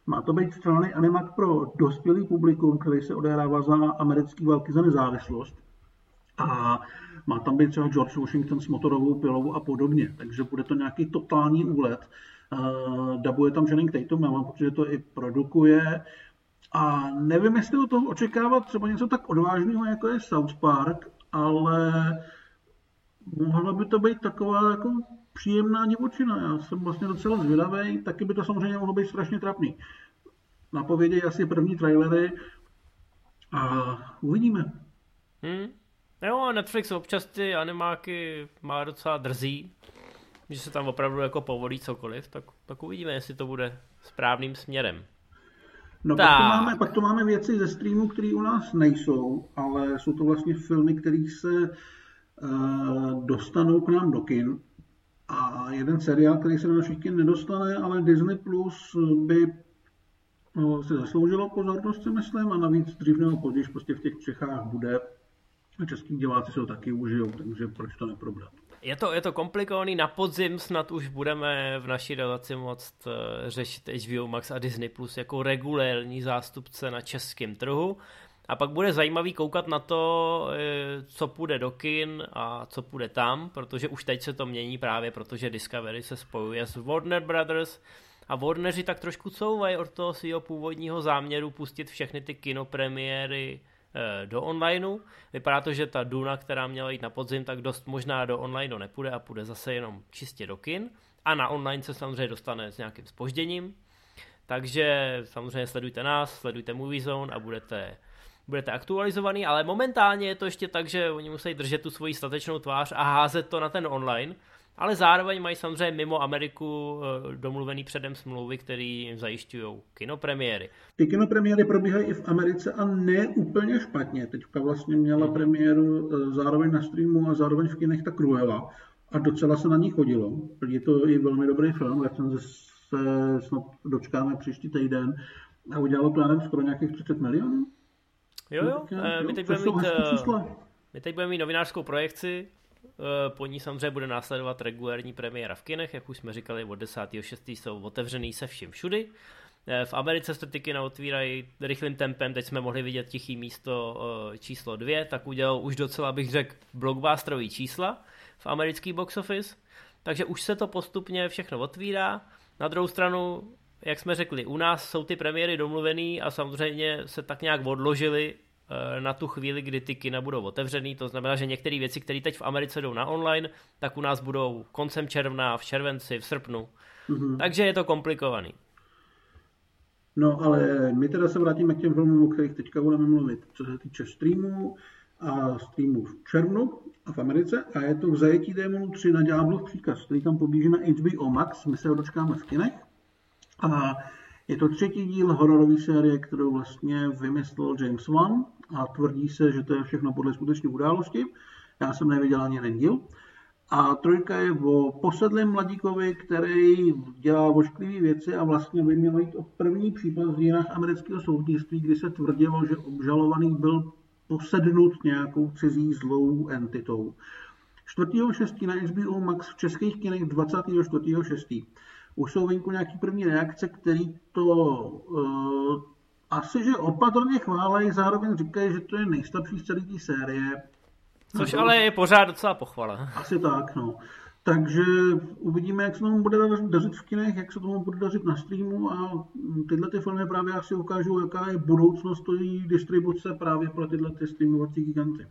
Má to být střelný animák pro dospělý publikum, který se odehrává za americký války za nezávislost. A má tam být třeba George Washington s motorovou pilou a podobně. Takže bude to nějaký totální úlet. Uh, dabuje tam Channing Tatum, já mám pocit, že to i produkuje. A nevím, jestli o toho očekávat třeba něco tak odvážného, jako je South Park, ale mohla by to být taková jako příjemná divočina. Já jsem vlastně docela zvědavý, taky by to samozřejmě mohlo být strašně trapný. Napovědějí asi první trailery a uvidíme. Hmm. Jo, Netflix občas ty animáky má docela drzí, že se tam opravdu jako povolí cokoliv, tak, tak uvidíme, jestli to bude správným směrem. No tak. Pak, to máme, pak to máme věci ze streamu, které u nás nejsou, ale jsou to vlastně filmy, které se uh, dostanou k nám do kin. A jeden seriál, který se do našich kin nedostane, ale Disney Plus by no, si zasloužilo pozornost, si myslím, a navíc dřív nebo později prostě v těch Čechách bude. A český diváci se ho taky užijou, takže proč to neprobrat. Je to, je to komplikovaný, na podzim snad už budeme v naší relaci moct uh, řešit HBO Max a Disney Plus jako regulérní zástupce na českém trhu. A pak bude zajímavý koukat na to, eh, co půjde do kin a co půjde tam, protože už teď se to mění právě, protože Discovery se spojuje s Warner Brothers a Warneri tak trošku couvají od toho svého původního záměru pustit všechny ty kinopremiéry eh, do onlineu. Vypadá to, že ta Duna, která měla jít na podzim, tak dost možná do onlineu nepůjde a půjde zase jenom čistě do kin. A na online se samozřejmě dostane s nějakým spožděním. Takže samozřejmě sledujte nás, sledujte Movie Zone a budete budete aktualizovaný, ale momentálně je to ještě tak, že oni musí držet tu svoji statečnou tvář a házet to na ten online, ale zároveň mají samozřejmě mimo Ameriku eh, domluvený předem smlouvy, které jim zajišťují kinopremiéry. Ty kinopremiéry probíhají i v Americe a ne úplně špatně. Teďka vlastně měla hmm. premiéru eh, zároveň na streamu a zároveň v kinech ta Cruella a docela se na ní chodilo. Je to i velmi dobrý film, recenze se snad dočkáme příští týden a udělalo to, já nevím, skoro nějakých 30 milionů. Jo, jo, eh, my teď, budeme mít, my teď budeme mít novinářskou projekci, po ní samozřejmě bude následovat regulární premiéra v kinech, jak už jsme říkali, od 10.6. jsou otevřený se vším všudy. V Americe se ty kina otvírají rychlým tempem, teď jsme mohli vidět tichý místo číslo dvě, tak udělal už docela, bych řekl, blockbusterový čísla v americký box office, takže už se to postupně všechno otvírá. Na druhou stranu jak jsme řekli, u nás jsou ty premiéry domluvený a samozřejmě se tak nějak odložili eh, na tu chvíli, kdy ty kina budou otevřený, to znamená, že některé věci, které teď v Americe jdou na online, tak u nás budou koncem června, v červenci, v srpnu. Mm-hmm. Takže je to komplikovaný. No ale my teda se vrátíme k těm filmům, o kterých teďka budeme mluvit, co se týče streamů a streamů v červnu a v Americe a je to v zajetí démonů 3 na Ďáblův příkaz, který tam pobíží na HBO Max, my se ho dočkáme v kinech. A je to třetí díl hororové série, kterou vlastně vymyslel James Wan a tvrdí se, že to je všechno podle skutečné události. Já jsem neviděl ani jeden díl. A trojka je o posedlém mladíkovi, který dělá ošklivé věci a vlastně by měl jít o první případ v dějinách amerického soudnictví, kdy se tvrdilo, že obžalovaný byl posednut nějakou cizí zlou entitou. 4.6. na HBO Max v českých kinech 24.6. už jsou venku nějaký první reakce, který to uh, asi, že opatrně chválejí, zároveň říkají, že to je nejslabší z celé té série. Což no, ale je pořád docela pochvala. Asi tak, no. Takže uvidíme, jak se tomu bude dařit v kinech, jak se tomu bude dařit na streamu a tyhle ty filmy právě asi ukážou, jaká je budoucnost její distribuce právě pro tyhle ty streamovací giganty.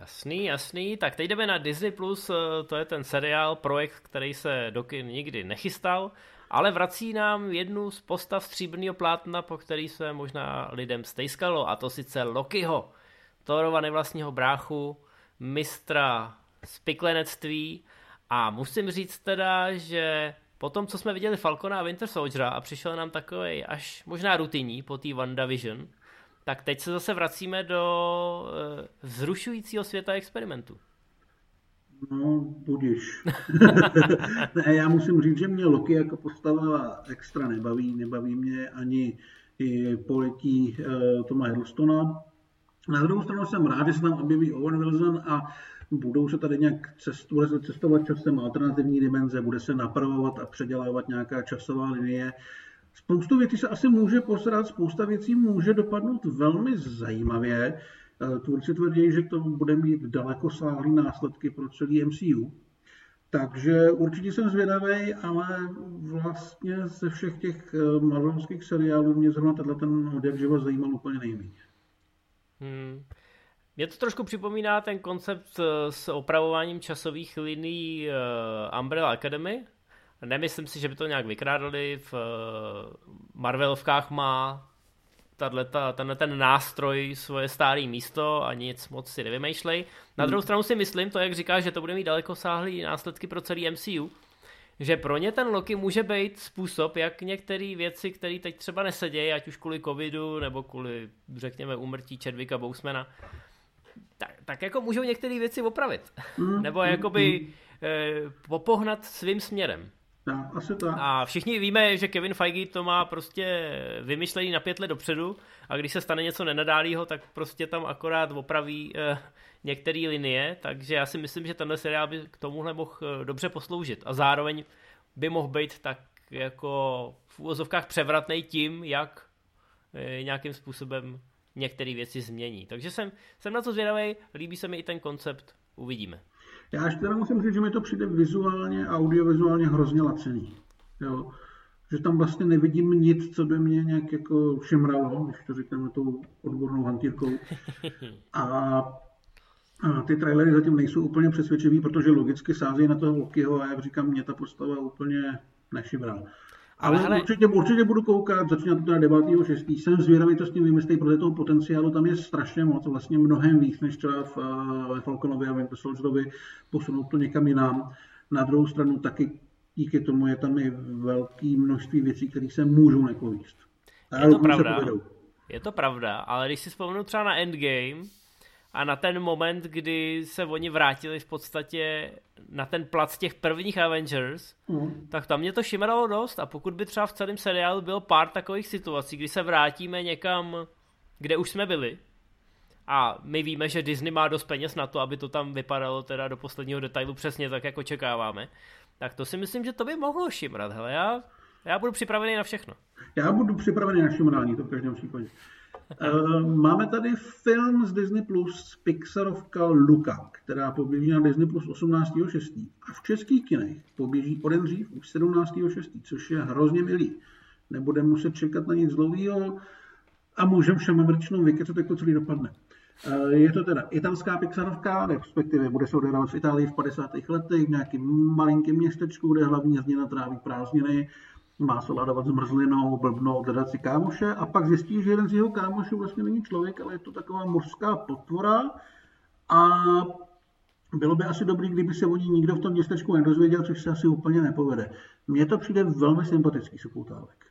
Jasný, jasný. Tak teď jdeme na Disney+, Plus, eh, to je ten seriál, projekt, který se do kin nikdy nechystal, ale vrací nám jednu z postav stříbrného plátna, po který se možná lidem stejskalo, a to sice Lokiho, Thorova nevlastního bráchu, mistra spiklenectví a musím říct teda, že po tom, co jsme viděli Falcona a Winter Soldiera a přišel nám takový až možná rutinní po té WandaVision, tak teď se zase vracíme do e, vzrušujícího světa experimentu. No, budiš. *laughs* ne, já musím říct, že mě Loki jako postava extra nebaví. Nebaví mě ani poletí e, Toma Hiddlestona. Na druhou stranu jsem rád, že se tam objeví Owen Wilson a budou se tady nějak cest, bude se cestovat časem alternativní dimenze, bude se napravovat a předělávat nějaká časová linie. Spoustu věcí se asi může posrat, spousta věcí může dopadnout velmi zajímavě. Eh, tvůrci tvrdí, že to bude mít daleko sáhlý následky pro celý MCU. Takže určitě jsem zvědavý, ale vlastně ze všech těch eh, marvelovských seriálů mě zrovna tenhle ten od život zajímal úplně nejméně. Hmm. Mě to trošku připomíná ten koncept eh, s opravováním časových linií Umbrella Academy. Nemyslím si, že by to nějak vykrádali. V uh, Marvelovkách má tato, tenhle ten nástroj svoje stálé místo a nic moc si nevymýšlej. Na hmm. druhou stranu si myslím, to jak říkáš, že to bude mít daleko sáhlý následky pro celý MCU, že pro ně ten Loki může být způsob, jak některé věci, které teď třeba nesedějí, ať už kvůli covidu nebo kvůli, řekněme, úmrtí Chadwicka Bousmana, tak, tak jako můžou některé věci opravit. Mm, Nebo mm, jakoby mm. Eh, popohnat svým směrem. Asi tak. A všichni víme, že Kevin Feige to má prostě vymyšlený na pět let dopředu a když se stane něco nenadálého, tak prostě tam akorát opraví eh, některé linie, takže já si myslím, že tenhle seriál by k tomuhle mohl eh, dobře posloužit a zároveň by mohl být tak jako v úvozovkách převratný tím, jak eh, nějakým způsobem některé věci změní. Takže jsem, jsem na to zvědavý, líbí se mi i ten koncept, uvidíme. Já ještě teda musím říct, že mi to přijde vizuálně, audiovizuálně hrozně lacený. Jo. Že tam vlastně nevidím nic, co by mě nějak jako šimralo, když to řekneme tou odbornou hantýrkou. A, a ty trailery zatím nejsou úplně přesvědčivý, protože logicky sázejí na toho Lokiho a jak říkám, mě ta postava úplně nešimrala. Ale, ale určitě, určitě budu koukat, začíná to teda 9.6. Jsem zvědavý, to s tím vymyslí, protože toho potenciálu tam je strašně moc, vlastně mnohem víc, než třeba v, ve Falconovi a Winter Soldierovi, posunout to někam jinam. Na druhou stranu taky díky tomu je tam i velké množství věcí, které se můžou nepovíst. Je to pravda. Je to pravda, ale když si vzpomenu třeba na Endgame, a na ten moment, kdy se oni vrátili v podstatě na ten plac těch prvních Avengers, mm. tak tam mě to šimralo dost a pokud by třeba v celém seriálu byl pár takových situací, kdy se vrátíme někam, kde už jsme byli, a my víme, že Disney má dost peněz na to, aby to tam vypadalo teda do posledního detailu přesně tak, jak očekáváme, tak to si myslím, že to by mohlo šimrat. Hele, já, já budu připravený na všechno. Já budu připravený na šimrání, to v každém případě. Eh, máme tady film z Disney Plus Pixarovka Luka, která poběží na Disney Plus 18.6. A v českých kinech poběží o den dřív už 17.6., což je hrozně milý. Nebudeme muset čekat na nic dlouhého a můžeme všem američanům vykecat, jak to celý dopadne. Eh, je to teda italská Pixarovka, respektive bude se odehrávat v Itálii v 50. letech, v nějakém malinkém městečku, kde hlavní hrdina tráví prázdniny má se ladovat zmrzlinou, blbnou, hledat si kámoše a pak zjistí, že jeden z jeho kámošů vlastně není člověk, ale je to taková mořská potvora a bylo by asi dobrý, kdyby se o ní nikdo v tom městečku nedozvěděl, což se asi úplně nepovede. Mně to přijde velmi sympatický supoutálek.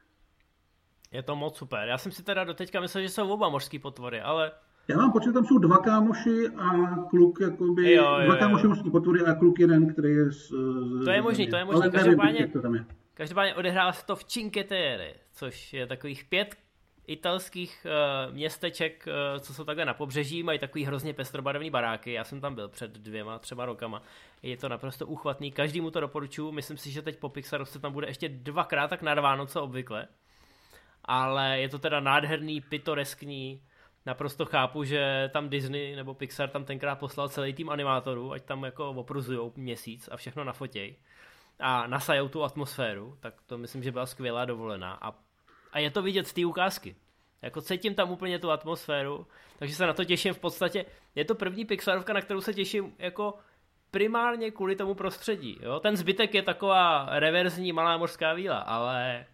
Je to moc super. Já jsem si teda doteďka myslel, že jsou oba mořské potvory, ale... Já mám pocit, tam jsou dva kámoši a kluk, jakoby, jo, jo, dva kámoši mořské potvory a kluk jeden, který je z... To je možný, to je možný. Každopádně, to tam je. Každopádně odehrává se to v Cinque Terre, což je takových pět italských uh, městeček, uh, co jsou takhle na pobřeží, mají takový hrozně pestrobarevný baráky. Já jsem tam byl před dvěma, třeba rokama. Je to naprosto uchvatný, každý mu to doporučuju. Myslím si, že teď po Pixaru se tam bude ještě dvakrát tak narváno, co obvykle. Ale je to teda nádherný, pitoreskní, naprosto chápu, že tam Disney nebo Pixar tam tenkrát poslal celý tým animátorů, ať tam jako opruzujou měsíc a všechno nafotěj a nasajou tu atmosféru, tak to myslím, že byla skvělá dovolená a, a je to vidět z té ukázky. Jako cítím tam úplně tu atmosféru, takže se na to těším v podstatě. Je to první Pixarovka, na kterou se těším jako primárně kvůli tomu prostředí. Jo? Ten zbytek je taková reverzní malá mořská víla, ale,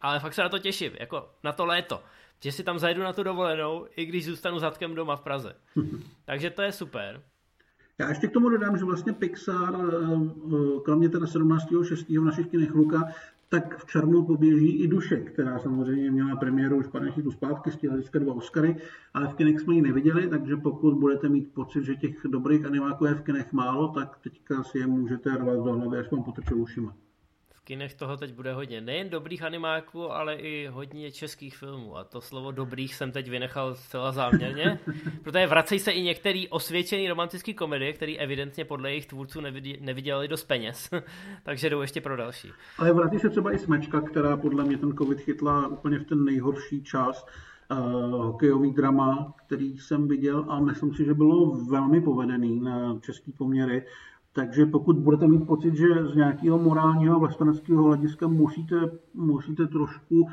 ale fakt se na to těším, jako na to léto že si tam zajdu na tu dovolenou, i když zůstanu zadkem doma v Praze. *laughs* Takže to je super. Já ještě k tomu dodám, že vlastně Pixar, eh, eh, kromě teda 17.6. v našich kinech Luka, tak v červnu poběží i Duše, která samozřejmě měla premiéru už pár tu zpátky, stihla získat dva Oscary, ale v kinech jsme ji neviděli, takže pokud budete mít pocit, že těch dobrých animáků je v kinech málo, tak teďka si je můžete rvat do hlavy, až vám potrčou ušima kinech toho teď bude hodně. Nejen dobrých animáků, ale i hodně českých filmů. A to slovo dobrých jsem teď vynechal zcela záměrně, *laughs* protože vracejí se i některý osvědčený romantický komedie, který evidentně podle jejich tvůrců nevydělali dost peněz. *laughs* Takže jdou ještě pro další. Ale vrací se třeba i Smečka, která podle mě ten covid chytla úplně v ten nejhorší čas. Uh, hokejový drama, který jsem viděl a myslím si, že bylo velmi povedený na český poměry. Takže pokud budete mít pocit, že z nějakého morálního a vlasteneckého hlediska musíte, musíte trošku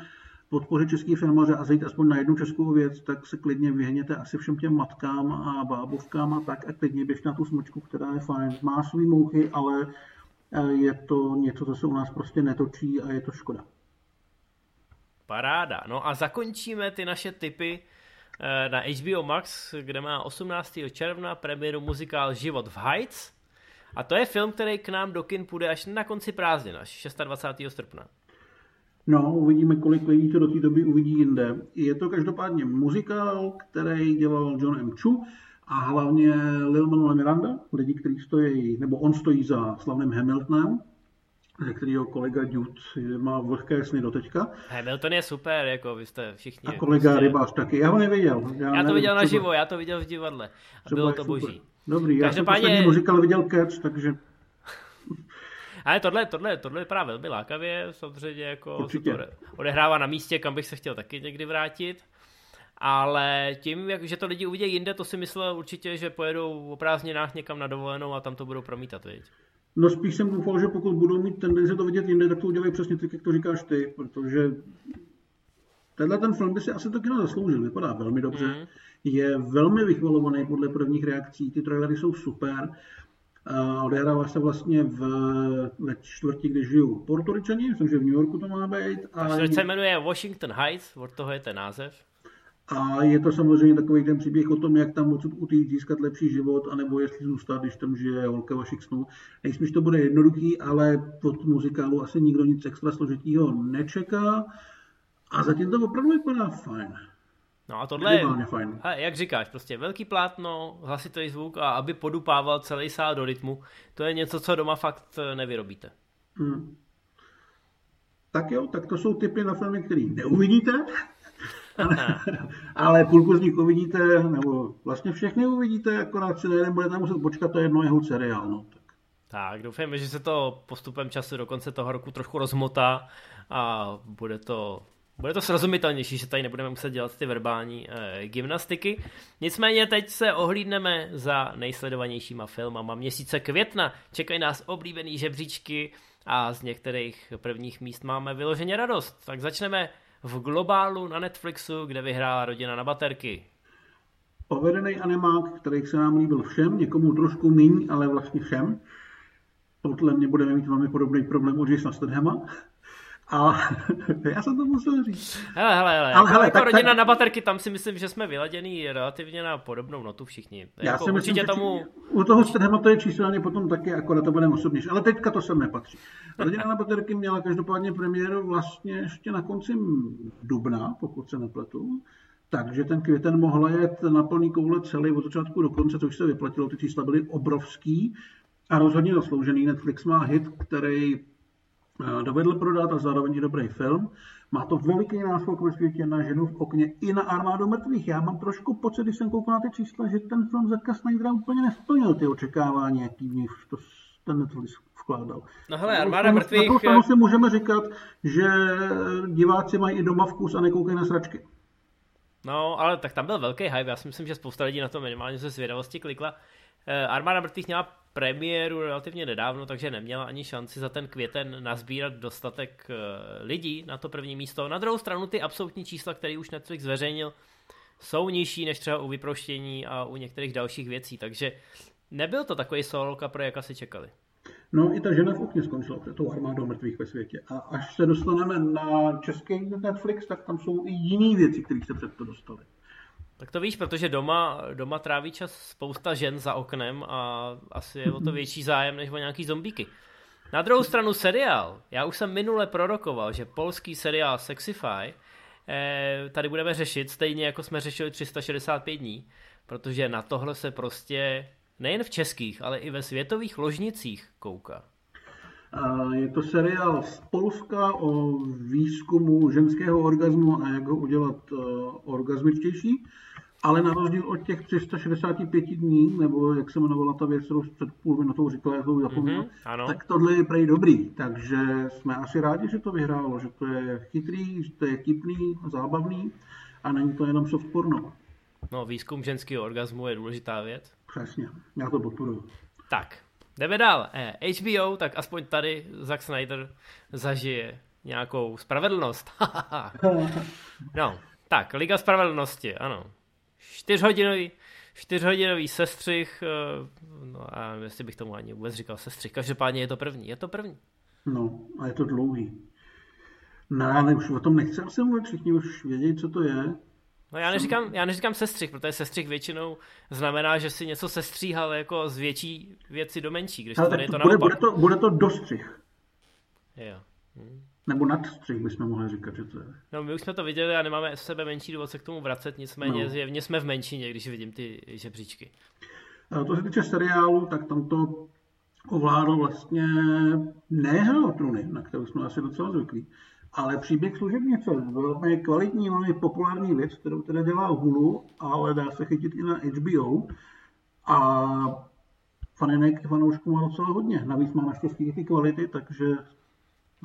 podpořit český filmaře a zajít aspoň na jednu českou věc, tak se klidně vyhněte asi všem těm matkám a bábovkám a tak a klidně běžte na tu smyčku, která je fajn. Má svý mouchy, ale eh, je to něco, co se u nás prostě netočí a je to škoda. Paráda. No a zakončíme ty naše typy eh, na HBO Max, kde má 18. června premiéru muzikál Život v Heights. A to je film, který k nám do kin půjde až na konci prázdnin, až 26. srpna. No, uvidíme, kolik lidí to do té doby uvidí jinde. Je to každopádně muzikál, který dělal John M. Chu a hlavně Lil Manuel Miranda, lidi, kteří stojí, nebo on stojí za slavným Hamiltonem, ze kterého kolega Dude má vlhké sny do teďka. Hamilton je super, jako vy jste všichni. A kolega prostě... Rybář taky, já ho neviděl. Já, já to viděl naživo, já to viděl v divadle. A bylo to boží. Super. Dobrý, já Každopádně... jsem muzikál viděl Cats, takže... *laughs* Ale tohle, tohle, tohle vypadá velmi lákavě, samozřejmě jako se to odehrává na místě, kam bych se chtěl taky někdy vrátit. Ale tím, jak, že to lidi uvidí jinde, to si myslel určitě, že pojedou o prázdninách někam na dovolenou a tam to budou promítat, viď? No spíš jsem doufal, že pokud budou mít tendenci to vidět jinde, tak to udělají přesně tak, jak to říkáš ty, protože tenhle ten film by si asi to kino zasloužil, vypadá velmi dobře. Mm je velmi vychvalovaný podle prvních reakcí. Ty trailery jsou super. Odehrává se vlastně v, ve čtvrtí, kde žijou Portoričani, myslím, že v New Yorku to má být. A čtvrť se jmenuje Washington Heights, od toho je ten název. A je to samozřejmě takový ten příběh o tom, jak tam odsud utýct, získat lepší život, anebo jestli zůstat, když tam žije holka vašich snů. Nejsme, že to bude jednoduchý, ale od muzikálu asi nikdo nic extra složitýho nečeká. A zatím to opravdu vypadá fajn. No a tohle je, fajn. A jak říkáš, prostě velký plátno, hlasitý zvuk a aby podupával celý sál do rytmu, to je něco, co doma fakt eh, nevyrobíte. Hmm. Tak jo, tak to jsou typy na filmy, které neuvidíte, *laughs* ale půlku z nich uvidíte, nebo vlastně všechny uvidíte, akorát si jeden budete muset počkat, to jedno jeho seriál. No. Tak. tak doufejme, že se to postupem času do konce toho roku trošku rozmotá a bude to bude to srozumitelnější, že tady nebudeme muset dělat ty verbální e, gymnastiky. Nicméně teď se ohlídneme za nejsledovanějšíma filmama měsíce května. Čekají nás oblíbený žebříčky a z některých prvních míst máme vyloženě radost. Tak začneme v globálu na Netflixu, kde vyhrála rodina na baterky. Povedený animák, který se nám líbil všem, někomu trošku míň, ale vlastně všem. Podle mě budeme mít velmi podobný problém od Jasona Stedhama. A *laughs* já jsem to musel říct. Hele, hele, hele. Ale, hele jako tak, rodina tak, na baterky, tam si myslím, že jsme vyladěný relativně na podobnou notu všichni. Já jako si myslím, určitě tomu... U toho to je číselně potom taky, akorát to budeme osobnější. Ale teďka to sem nepatří. Rodina na baterky měla každopádně premiéru vlastně ještě na konci dubna, pokud se nepletu. Takže ten květen mohla jet na plný koule celý od začátku do konce, což se vyplatilo. Ty čísla byly obrovský a rozhodně zasloužený. Netflix má hit, který dovedl prodat a zároveň i dobrý film. Má to veliký náskok ve světě na ženu v okně i na armádu mrtvých. Já mám trošku pocit, když jsem koukal na ty čísla, že ten film Zacka Snydera úplně nesplnil ty očekávání, jaký v ní to ten Netflix vkládal. No hele, armáda mrtvých... Na stranu si můžeme říkat, že diváci mají i doma vkus a nekoukají na sračky. No, ale tak tam byl velký hype, já si myslím, že spousta lidí na to minimálně ze zvědavosti klikla. Eh, armáda mrtvých měla premiéru relativně nedávno, takže neměla ani šanci za ten květen nazbírat dostatek eh, lidí na to první místo. Na druhou stranu ty absolutní čísla, které už Netflix zveřejnil, jsou nižší než třeba u vyproštění a u některých dalších věcí, takže nebyl to takový solo pro jak asi čekali. No i ta žena v okně skončila před tou armádou mrtvých ve světě. A až se dostaneme na český Netflix, tak tam jsou i jiné věci, které se před to dostali. Tak to víš, protože doma, doma tráví čas spousta žen za oknem a asi je o to větší zájem než o nějaký zombíky. Na druhou stranu seriál. Já už jsem minule prorokoval, že polský seriál Sexify eh, tady budeme řešit, stejně jako jsme řešili 365 dní, protože na tohle se prostě nejen v českých, ale i ve světových ložnicích kouká. Je to seriál z Polska o výzkumu ženského orgazmu a jak ho udělat uh, orgasmičtější, ale na rozdíl od těch 365 dní, nebo jak se jmenovala ta věc, kterou před půl minutou říkala, já to zapomněl, mm-hmm, tak tohle je prej dobrý, takže jsme asi rádi, že to vyhrálo, že to je chytrý, že to je tipný, zábavný a není to jenom soft porno. No, výzkum ženského orgazmu je důležitá věc. Přesně, já to podporuji. Tak, jdeme dál. Eh, HBO, tak aspoň tady Zack Snyder zažije nějakou spravedlnost. *laughs* *laughs* no, tak, Liga spravedlnosti, ano. Čtyřhodinový, čtyřhodinový sestřih, eh, no a jestli bych tomu ani vůbec říkal sestřih, každopádně je to první, je to první. No, a je to dlouhý. No, ale už o tom nechci asi mluvit, všichni už vědí, co to je. No já neříkám, já neříkám sestřih, protože sestřih většinou znamená, že si něco sestříhal jako z větší věci do menší, když Ale tady je to bude, bude, to, bude to dostřih. Jo. Hm. Nebo nadstřih bychom mohli říkat, že to je. No my už jsme to viděli a nemáme sebe menší důvod se k tomu vracet, nicméně no. zjevně jsme v menšině, když vidím ty žebříčky. A to se týče seriálu, tak tam to ovládl vlastně ne Hra o trůny, na kterou jsme asi docela zvyklí, ale příběh služebnice, velmi kvalitní, velmi populární věc, kterou teda dělá Hulu, ale dá se chytit i na HBO. A faninek fanoušků má docela hodně. Navíc má naštěstí ty kvality, takže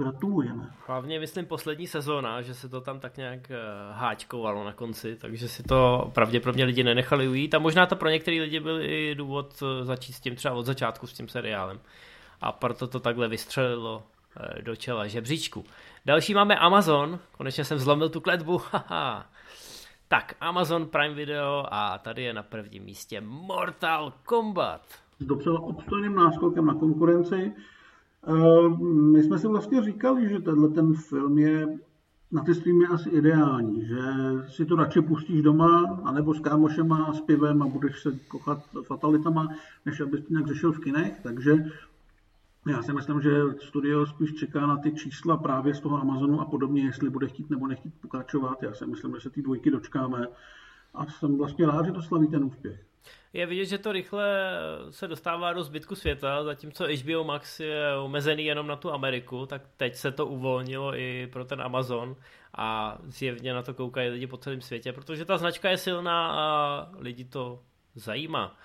gratulujeme. Hlavně myslím poslední sezóna, že se to tam tak nějak eh, háčkovalo na konci, takže si to pravděpodobně lidi nenechali ujít a možná to pro některé lidi byl i důvod eh, začít s tím třeba od začátku s tím seriálem. A proto to takhle vystřelilo Eh, do čela žebříčku. Další máme Amazon, konečně jsem zlomil tu kletbu, *laughs* haha. Tak, Amazon Prime Video a tady je na prvním místě Mortal Kombat. S docela obstojným náskokem na konkurenci. Eh, my jsme si vlastně říkali, že tenhle ten film je na ty streamy asi ideální, že si to radši pustíš doma, anebo s kámošema, s pivem a budeš se kochat fatalitama, než abys nějak řešil v kinech, takže já si myslím, že studio spíš čeká na ty čísla právě z toho Amazonu a podobně, jestli bude chtít nebo nechtít pokračovat. Já si myslím, že se ty dvojky dočkáme a jsem vlastně rád, že to slaví ten úspěch. Je vidět, že to rychle se dostává do zbytku světa, zatímco HBO Max je omezený jenom na tu Ameriku, tak teď se to uvolnilo i pro ten Amazon a zjevně na to koukají lidi po celém světě, protože ta značka je silná a lidi to zajímá.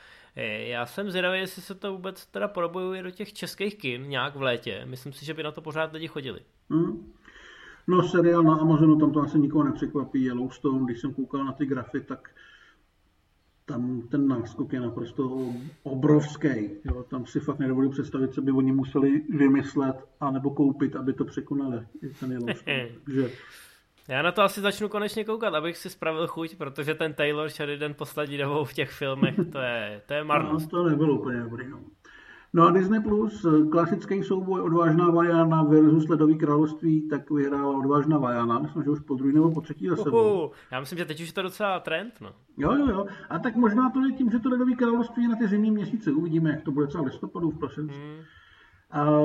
Já jsem zvědavý, jestli se to vůbec teda probojuje do těch českých kin nějak v létě. Myslím si, že by na to pořád lidi chodili. Hmm. No seriál na Amazonu, tam to asi nikoho nepřekvapí. Yellowstone, když jsem koukal na ty grafy, tak tam ten náskok je naprosto obrovský. Jo. Tam si fakt nedovolím představit, co by oni museli vymyslet a nebo koupit, aby to překonali. Ten. *laughs* Takže já na to asi začnu konečně koukat, abych si spravil chuť, protože ten Taylor Sheridan poslední dobou v těch filmech, to je, to je marnost. No, to nebylo úplně dobrý. No. No a Disney Plus, klasický souboj Odvážná Vajana versus Ledový království, tak vyhrála Odvážná Vajana, myslím, že už po druhý nebo po třetí za sebou. Já myslím, že teď už je to docela trend, no. Jo, jo, jo. A tak možná to je tím, že to Ledový království je na ty zimní měsíce. Uvidíme, jak to bude třeba v listopadu, v prosinci. Hmm. A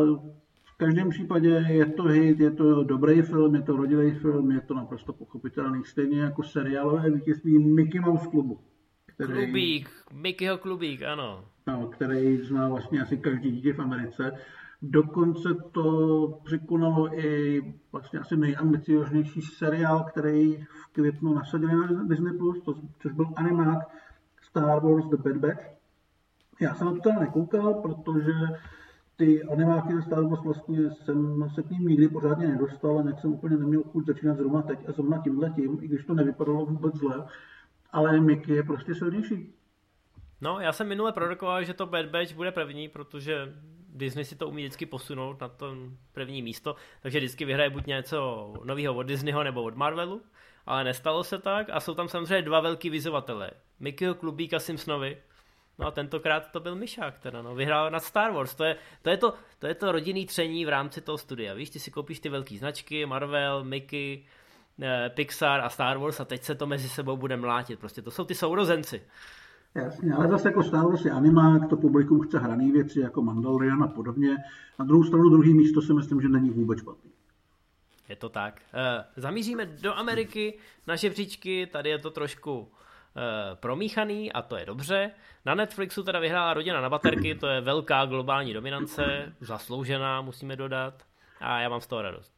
každém případě je to hit, je to dobrý film, je to rodilý film, je to naprosto pochopitelný. Stejně jako seriálové vítězství Mickey Mouse klubu. Který, klubík, Mickeyho klubík, ano. No, který zná vlastně asi každý dítě v Americe. Dokonce to překonalo i vlastně asi nejambicioznější seriál, který v květnu nasadili na Disney+, to, což byl animák Star Wars The Bad Batch. Já jsem na to teda nekoukal, protože ty animáky ze Star Wars vlastně jsem se k ním nikdy pořádně nedostal a nějak jsem úplně neměl chuť začínat zrovna teď a zrovna tímhletím, i když to nevypadalo vůbec zle. Ale Mickey je prostě silnější. No, já jsem minule prorokoval, že to Bad Batch bude první, protože Disney si to umí vždycky posunout na to první místo, takže vždycky vyhraje buď něco nového od Disneyho nebo od Marvelu, ale nestalo se tak a jsou tam samozřejmě dva velký vyzovatele. Mickeyho Klubíka Simpsonovi, No a tentokrát to byl Myšák teda, no. Vyhrál nad Star Wars. To je to, je to, to, je to rodinný tření v rámci toho studia. Víš, ty si koupíš ty velké značky, Marvel, Mickey, Pixar a Star Wars a teď se to mezi sebou bude mlátit. Prostě to jsou ty sourozenci. Jasně, ale zase jako Star Wars je animák, to publikum chce hraný věci jako Mandalorian a podobně. Na druhou stranu druhý místo si myslím, že není vůbec špatný. Je to tak. E, zamíříme do Ameriky na žebříčky, tady je to trošku e, promíchaný a to je dobře. Na Netflixu teda vyhrála rodina na baterky, to je velká globální dominance, zasloužená, musíme dodat. A já mám z toho radost.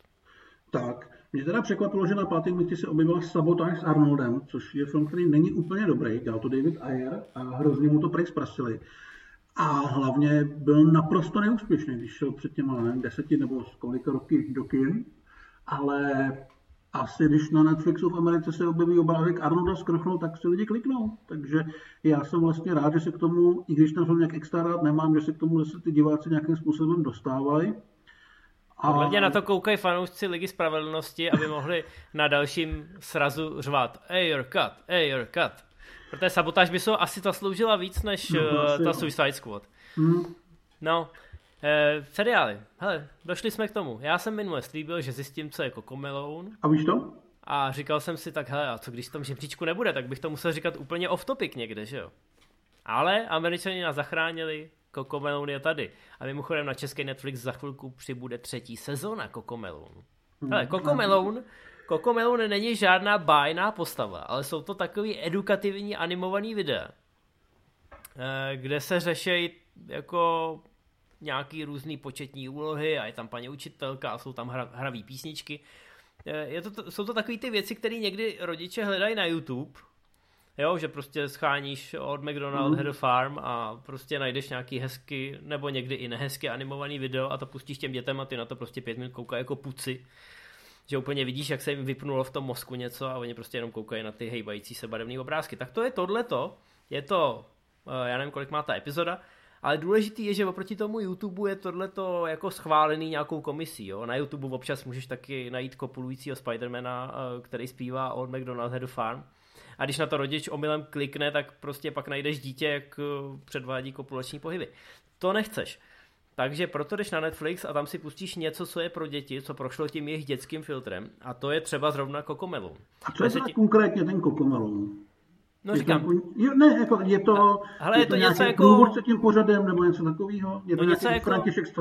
Tak, mě teda překvapilo, že na pátém místě se objevila Sabotage s Arnoldem, což je film, který není úplně dobrý, dělal to David Ayer a hrozně mu to prej zprasili. A hlavně byl naprosto neúspěšný, když šel před těma nevím, deseti nebo kolika roky do kin, ale asi když na Netflixu v Americe se objeví obrázek Arnolda skrchnout, tak se lidi kliknou. Takže já jsem vlastně rád, že se k tomu, i když ten film nějak extra rád nemám, že se k tomu zase ty diváci nějakým způsobem dostávají. A hlavně na to koukají fanoušci Ligy Spravedlnosti, aby mohli na dalším srazu řvát Air cut, Air cut. Protože sabotáž by se asi zasloužila víc než no, uh, ta Suicide Squad. Hmm. No, eh, seriály. Hele, došli jsme k tomu. Já jsem minule slíbil, že zjistím, co je Coco Melon. A víš to? A říkal jsem si tak, hele, a co když tam žebříčku nebude, tak bych to musel říkat úplně off topic někde, že jo? Ale američani nás zachránili, Kokomelon je tady. A mimochodem na český Netflix za chvilku přibude třetí sezóna Kokomelon. Hele, Kokomelon, Kokomelon není žádná bájná postava, ale jsou to takový edukativní animovaný videa, eh, kde se řeší jako nějaký různý početní úlohy a je tam paní učitelka a jsou tam hra, hravý písničky. Eh, je to, jsou to takové ty věci, které někdy rodiče hledají na YouTube, Jo, že prostě scháníš od McDonald mm. Head Farm a prostě najdeš nějaký hezky, nebo někdy i nehezky animovaný video a to pustíš těm dětem a ty na to prostě pět minut koukají jako puci. Že úplně vidíš, jak se jim vypnulo v tom mozku něco a oni prostě jenom koukají na ty hejbající se barevné obrázky. Tak to je tohleto. Je to, eh, já nevím, kolik má ta epizoda, ale důležitý je, že oproti tomu YouTube je tohleto jako schválený nějakou komisí. Jo? Na YouTube občas můžeš taky najít kopulujícího Spidermana, eh, který zpívá od McDonald's Head Farm a když na to rodič omylem klikne, tak prostě pak najdeš dítě, jak eh, předvádí kopulační pohyby. To nechceš. Takže proto jdeš na Netflix a tam si pustíš něco, co je pro děti, co prošlo tím jejich dětským filtrem. A to je třeba zrovna Kokomelon. A co je to ti... konkrétně ten Kokomelon? No je říkám. Tam, je, ne, jako je to, ale je, je to, to něco jako... s tím pořadem nebo něco takového? Je to no něco jako... František z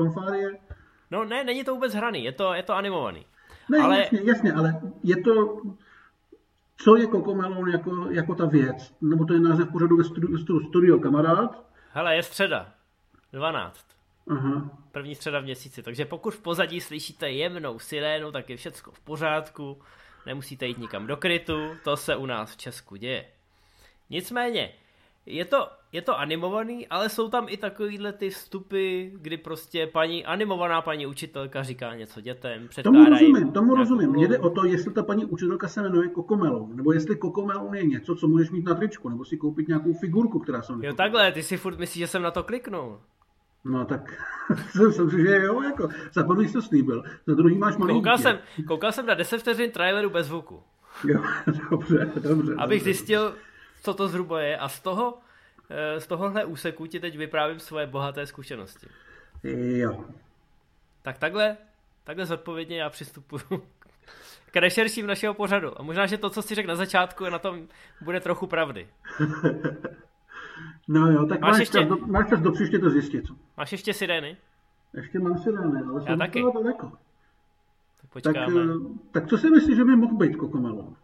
No ne, není to vůbec hraný, je to, je to animovaný. Ne, ale... jasně, jasně, ale je to co je Kokomelon jako, jako ta věc? Nebo to je název pořadu ve studiu, studio kamarád? Hele, je středa. 12. Aha. První středa v měsíci. Takže pokud v pozadí slyšíte jemnou sirénu, tak je všecko v pořádku. Nemusíte jít nikam do krytu. To se u nás v Česku děje. Nicméně, je to, je to animovaný, ale jsou tam i takovýhle ty vstupy, kdy prostě paní, animovaná paní učitelka říká něco dětem, Tomu rozumím, tomu rozumím. Jde o to, jestli ta paní učitelka se jmenuje Kokomelon, nebo jestli Kokomelon je něco, co můžeš mít na tričku, nebo si koupit nějakou figurku, která se Jo takhle, ty si furt myslíš, že jsem na to kliknul. No tak *laughs* jsem si, že jo, jako, za první jsi to slíbil, za druhý máš malý koukal jsem, koukal jsem na 10 vteřin traileru bez zvuku. Jo, *laughs* dobře, dobře. Abych dobře. zjistil, co to zhruba je a z toho, z tohohle úseku ti teď vyprávím svoje bohaté zkušenosti. Jo. Tak takhle, takhle zodpovědně já přistupuju *laughs* k rešerším našeho pořadu. A možná, že to, co si řekl na začátku, na tom bude trochu pravdy. *laughs* No jo, tak máš, máš, ještě... čas, do, máš čas do příště to zjistit. Máš ještě sirény? Ještě mám sirény, ale jsem taky. daleko. Tak počkáme. Tak, eh, tak co si myslíš, že by mohl být Kokomelon?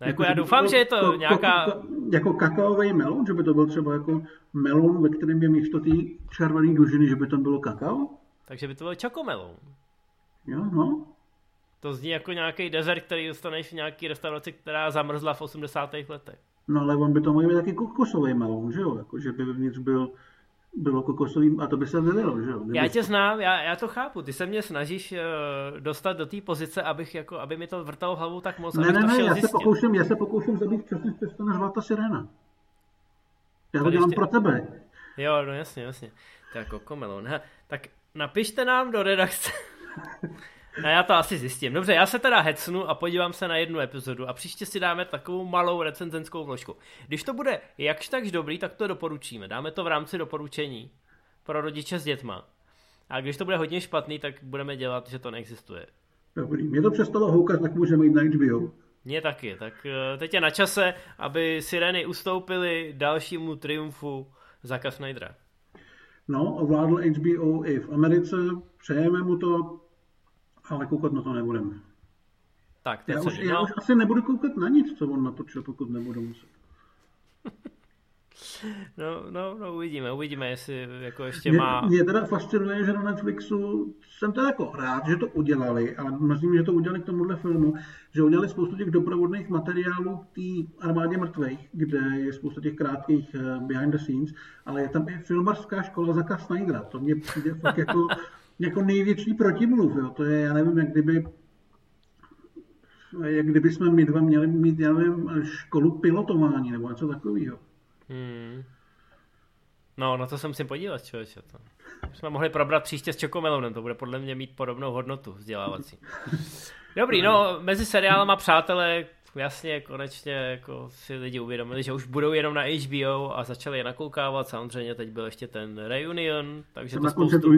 No, jako já doufám, že je to nějaká... jako kakaový melon, že by to byl třeba jako melon, ve kterém je místo té červené dužiny, že by tam bylo kakao? Takže by to byl čokomelon. Jo, no. To zní jako nějaký dezert, který dostaneš v nějaký restauraci, která zamrzla v 80. letech. No ale on by to mohl být taky kokosový melon, že jo? Jako, že by vevnitř byl bylo kokosový a to by se vylilo, že jo? Kdyby... Já tě znám, já, já to chápu, ty se mě snažíš uh, dostat do té pozice, abych jako, aby mi to vrtalo hlavou tak moc, ne, ne, ne, já zjistit. se pokouším, já se pokouším zabít časně přestane řvát sirena. Já to dělám ještě- pro tebe. Jo, no jasně, jasně. Tak kokomelon. He, tak napište nám do redakce. *laughs* A já to asi zjistím. Dobře, já se teda hecnu a podívám se na jednu epizodu a příště si dáme takovou malou recenzenskou vložku. Když to bude jakž takž dobrý, tak to doporučíme. Dáme to v rámci doporučení pro rodiče s dětma. A když to bude hodně špatný, tak budeme dělat, že to neexistuje. Dobrý, mě to přestalo houkat, tak můžeme jít na HBO. Mně taky. Tak eh, teď je na čase, aby Sireny ustoupily dalšímu triumfu Zaka Snydera. No, ovládl HBO i v Americe, přejeme mu to, ale koukat na to nebudeme. Tak, teď Já už, já už asi nebudu koukat na nic, co on natočil, pokud nebudu muset. *laughs* No, no, no, uvidíme, uvidíme, jestli jako ještě Mě, má... mě teda fascinuje, že na Netflixu jsem teda jako rád, že to udělali, ale mě, že to udělali k tomuhle filmu, že udělali spoustu těch doprovodných materiálů k té armádě mrtvých, kde je spousta těch krátkých eh, behind the scenes, ale je tam i filmařská škola Zaka Snydera. To mě přijde fakt jako, *laughs* jako největší protimluv. Jo. To je, já nevím, jak kdyby jak kdyby jsme my dva měli mít, já nevím, školu pilotování nebo něco takového. Hmm. No, na to se musím podívat, člověče. To. Jsme mohli probrat příště s Čokomelonem, to bude podle mě mít podobnou hodnotu vzdělávací. Dobrý, no, mezi seriálama Přátelé, jasně, konečně jako si lidi uvědomili, že už budou jenom na HBO a začali je nakoukávat. Samozřejmě teď byl ještě ten Reunion, takže to spoustu,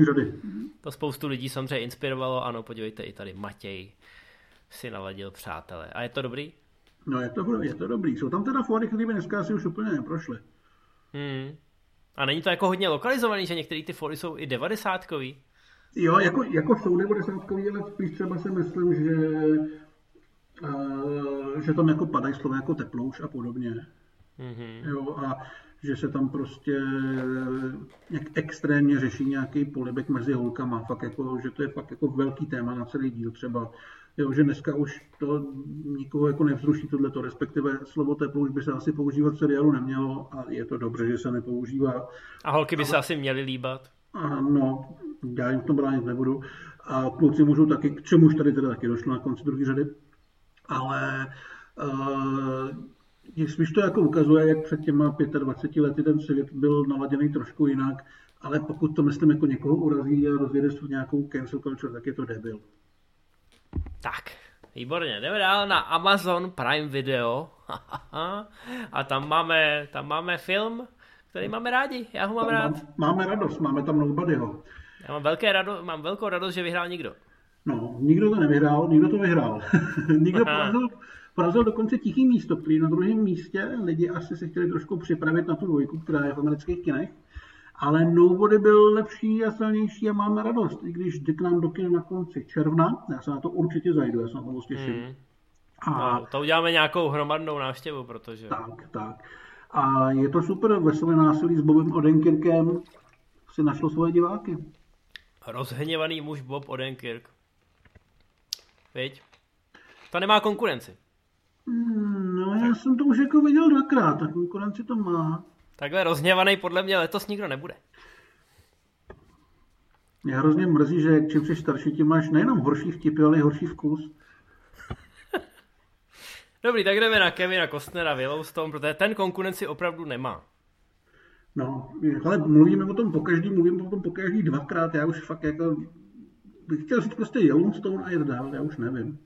to spoustu lidí samozřejmě inspirovalo. Ano, podívejte, i tady Matěj si naladil Přátelé. A je to dobrý? No je to, je to dobrý. Jsou tam teda fóry, které by dneska asi už úplně neprošly. Hmm. A není to jako hodně lokalizovaný, že některé ty fory jsou i devadesátkový? Jo, jako, jako jsou 90 ale spíš třeba si myslím, že, že tam jako padají slova jako teplouš a podobně. Mm-hmm. Jo, a že se tam prostě nějak extrémně řeší nějaký polibek mezi holkama, fakt jako, že to je fakt jako velký téma na celý díl třeba. Jo, že dneska už to nikoho jako nevzruší tohleto, respektive slovo teplo už by se asi používat v seriálu nemělo a je to dobře, že se nepoužívá. A holky by se asi měly líbat. Ano, já jim v tom bránit nebudu. A kluci můžou taky, k čemuž tady teda taky došlo na konci druhé řady. Ale uh, spíš to jako ukazuje, jak před těma 25 lety ten svět byl naladěný trošku jinak, ale pokud to myslím jako někoho urazí a rozjede tu nějakou cancel culture, tak je to debil. Tak, výborně, jdeme dál na Amazon Prime Video. *laughs* a tam máme, tam máme film, který máme rádi, já ho mám rád. Máme radost, máme tam Nobodyho. Já mám, velké rado, mám velkou radost, že vyhrál nikdo. No, nikdo to nevyhrál, nikdo to vyhrál. *laughs* nikdo porazil, porazil dokonce tichý místo, který na druhém místě lidi asi se chtěli trošku připravit na tu dvojku, která je v amerických kinech. Ale Nobody byl lepší a silnější a máme radost, i když jde k nám do kin na konci června. Já se na to určitě zajdu, já se na to moc těším. Hmm. A No, to uděláme nějakou hromadnou návštěvu, protože... tak, tak. A je to super, veselé násilí s Bobem Odenkirkem si našlo svoje diváky. Rozhněvaný muž Bob Odenkirk. Viď? To nemá konkurenci. Hmm, No, já jsem to už jako viděl dvakrát, tak konkurenci to má. Takhle rozhněvaný podle mě letos nikdo nebude. Mě hrozně mrzí, že čím jsi starší, tím máš nejenom horší vtipy, ale i horší vkus. *laughs* Dobrý, tak jdeme na Kevina Costnera v Yellowstone, protože ten konkurenci opravdu nemá. No, ale mluvíme o tom po každý, mluvím o tom po každý dvakrát, já už fakt jako bych chtěl říct prostě Yellowstone a jet dál, já už nevím.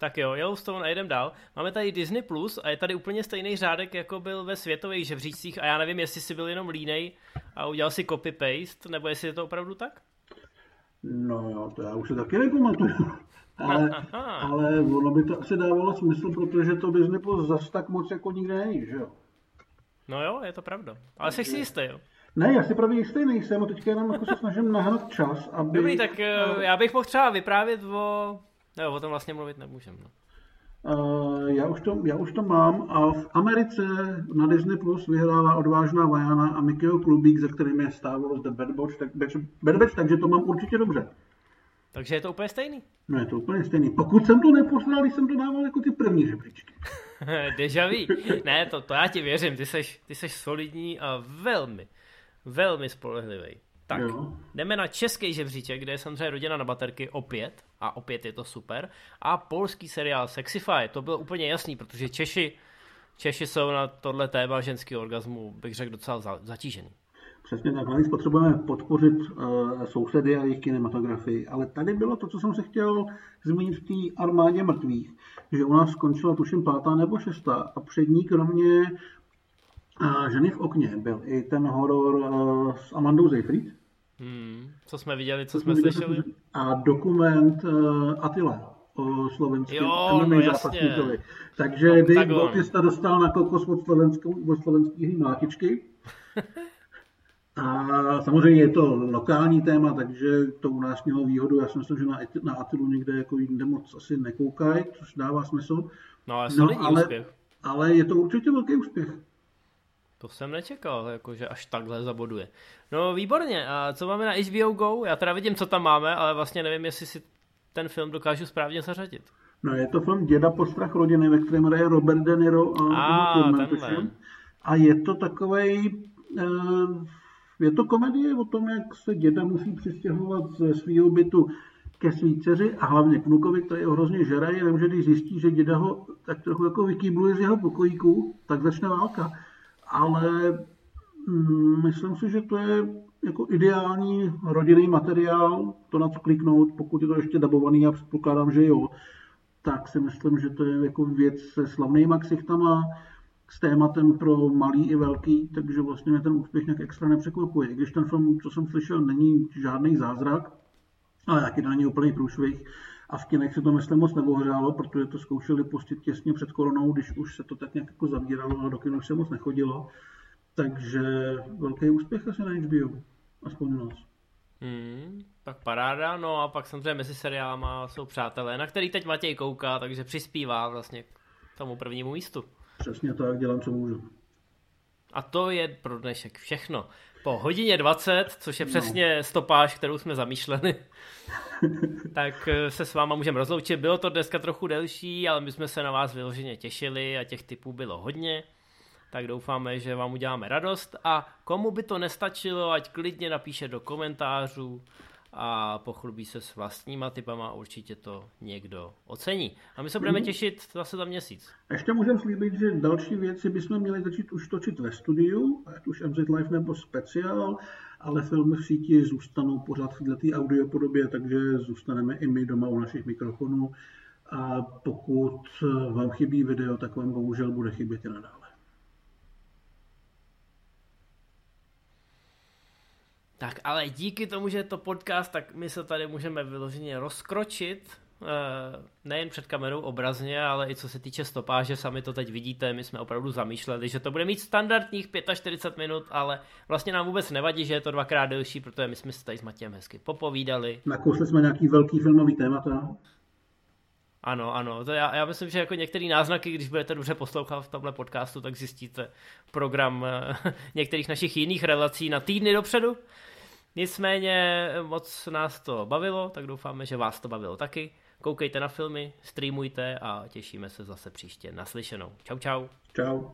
Tak jo, Yellowstone a jdem dál. Máme tady Disney Plus a je tady úplně stejný řádek, jako byl ve světových žebříčcích a já nevím, jestli si byl jenom línej a udělal si copy-paste, nebo jestli je to opravdu tak? No jo, to já už se taky nepamatuju. *laughs* Ale, Aha. ale ono by to asi dávalo smysl, protože to Disney Plus zas tak moc jako nikde není, že jo? No jo, je to pravda. Ale jsi si jistý, jo? Ne, já si právě jistý nejsem a teďka jenom jako se snažím nahnat čas, aby... Dobrý, tak eh, já bych mohl třeba vyprávět o... No, o tom vlastně mluvit nemůžem. No. Uh, já, už to, já už to mám a v Americe na Disney Plus vyhrála odvážná Vajana a Mickeyho Klubík, ze kterým je Wars The Bad Batch, tak, Bad Batch, takže to mám určitě dobře. Takže je to úplně stejný? No je to úplně stejný. Pokud jsem to neposlal, když jsem to dával jako ty první žebříčky. *laughs* Deja vu. Ne, to, to já ti věřím, ty seš, ty seš solidní a velmi, velmi spolehlivý. Tak, jo. jdeme na český žebříček, kde je samozřejmě rodina na baterky opět, a opět je to super, a polský seriál Sexify, to bylo úplně jasný, protože Češi, Češi jsou na tohle téma ženského orgazmu, bych řekl, docela za, zatížený. Přesně tak, navíc potřebujeme podpořit uh, sousedy a jejich kinematografii, ale tady bylo to, co jsem se chtěl zmínit v té armádě mrtvých, že u nás skončila tuším pátá nebo šestá a před ní kromě ženy v okně byl i ten horor uh, s Amandou Seyfried, Hmm, co jsme viděli, co, co jsme slyšeli? A dokument uh, Attila o slovenském MMA no, zápasníkovi. Takže Dave Bautista dostal na kokos od, od slovenských mlátičky. *laughs* A samozřejmě je to lokální téma, takže to u nás mělo výhodu. Já si myslím, že na, na Atilu někde jako jinde moc asi nekoukají, což dává smysl. No, ale, no, ale, úspěch. ale je to určitě velký úspěch. To jsem nečekal, jakože až takhle zaboduje. No výborně, a co máme na HBO Go? Já teda vidím, co tam máme, ale vlastně nevím, jestli si ten film dokážu správně zařadit. No je to film Děda postrach rodiny, ve kterém hraje Robert De Niro a, a, a je to takovej, eh, je to komedie o tom, jak se děda musí přistěhovat ze svého bytu ke svý dceři a hlavně k vnukovi, který ho hrozně žere, vím, že když zjistí, že děda ho tak trochu jako vykýbluje z jeho pokojíku, tak začne válka ale mm, myslím si, že to je jako ideální rodinný materiál, to na co kliknout, pokud je to ještě dabovaný, já předpokládám, že jo, tak si myslím, že to je jako věc se slavnýma ksichtama, s tématem pro malý i velký, takže vlastně mě ten úspěch nějak extra nepřekvapuje. Když ten film, co jsem slyšel, není žádný zázrak, ale taky to není úplný průšvih. A v kinech se to myslím moc neohřálo, protože to zkoušeli pustit těsně před koronou, když už se to tak nějak jako zavíralo a do kina už se moc nechodilo. Takže velký úspěch asi na HBO, aspoň u nás. Hmm, tak paráda, no a pak samozřejmě mezi seriálama jsou přátelé, na který teď Matěj kouká, takže přispívá vlastně k tomu prvnímu místu. Přesně tak, dělám, co můžu. A to je pro dnešek všechno. Po hodině 20, což je no. přesně no. stopáž, kterou jsme zamýšleli, *laughs* tak eh, se s váma můžeme rozloučit. Bylo to dneska trochu delší, ale my jsme se na vás vyloženě těšili a těch typů bylo hodně. Tak doufáme, že vám uděláme radost a komu by to nestačilo, ať klidně napíše do komentářů a pochlubí se s vlastníma typama, určitě to někdo ocení. A my se budeme mhm. těšit zase za měsíc. Ještě můžeme slíbit, že další věci bychom měli začít už točit ve studiu, ať už MZ Live nebo speciál, ale filmy v síti zůstanou pořád v této audio podobě, takže zůstaneme i my doma u našich mikrofonů. A pokud vám chybí video, tak vám bohužel bude chybět i nadále. Tak ale díky tomu, že je to podcast, tak my se tady můžeme vyloženě rozkročit, eh, nejen před kamerou obrazně, ale i co se týče stopáže, sami to teď vidíte, my jsme opravdu zamýšleli, že to bude mít standardních 45 minut, ale vlastně nám vůbec nevadí, že je to dvakrát delší, protože my jsme se tady s Matějem hezky popovídali. Nakousli jsme nějaký velký filmový témata. Ano, ano. To já, já myslím, že jako některé náznaky, když budete dobře poslouchat v tomhle podcastu, tak zjistíte program eh, *laughs* některých našich jiných relací na týdny dopředu. Nicméně moc nás to bavilo, tak doufáme, že vás to bavilo taky. Koukejte na filmy, streamujte a těšíme se zase příště naslyšenou. Čau, čau. Čau.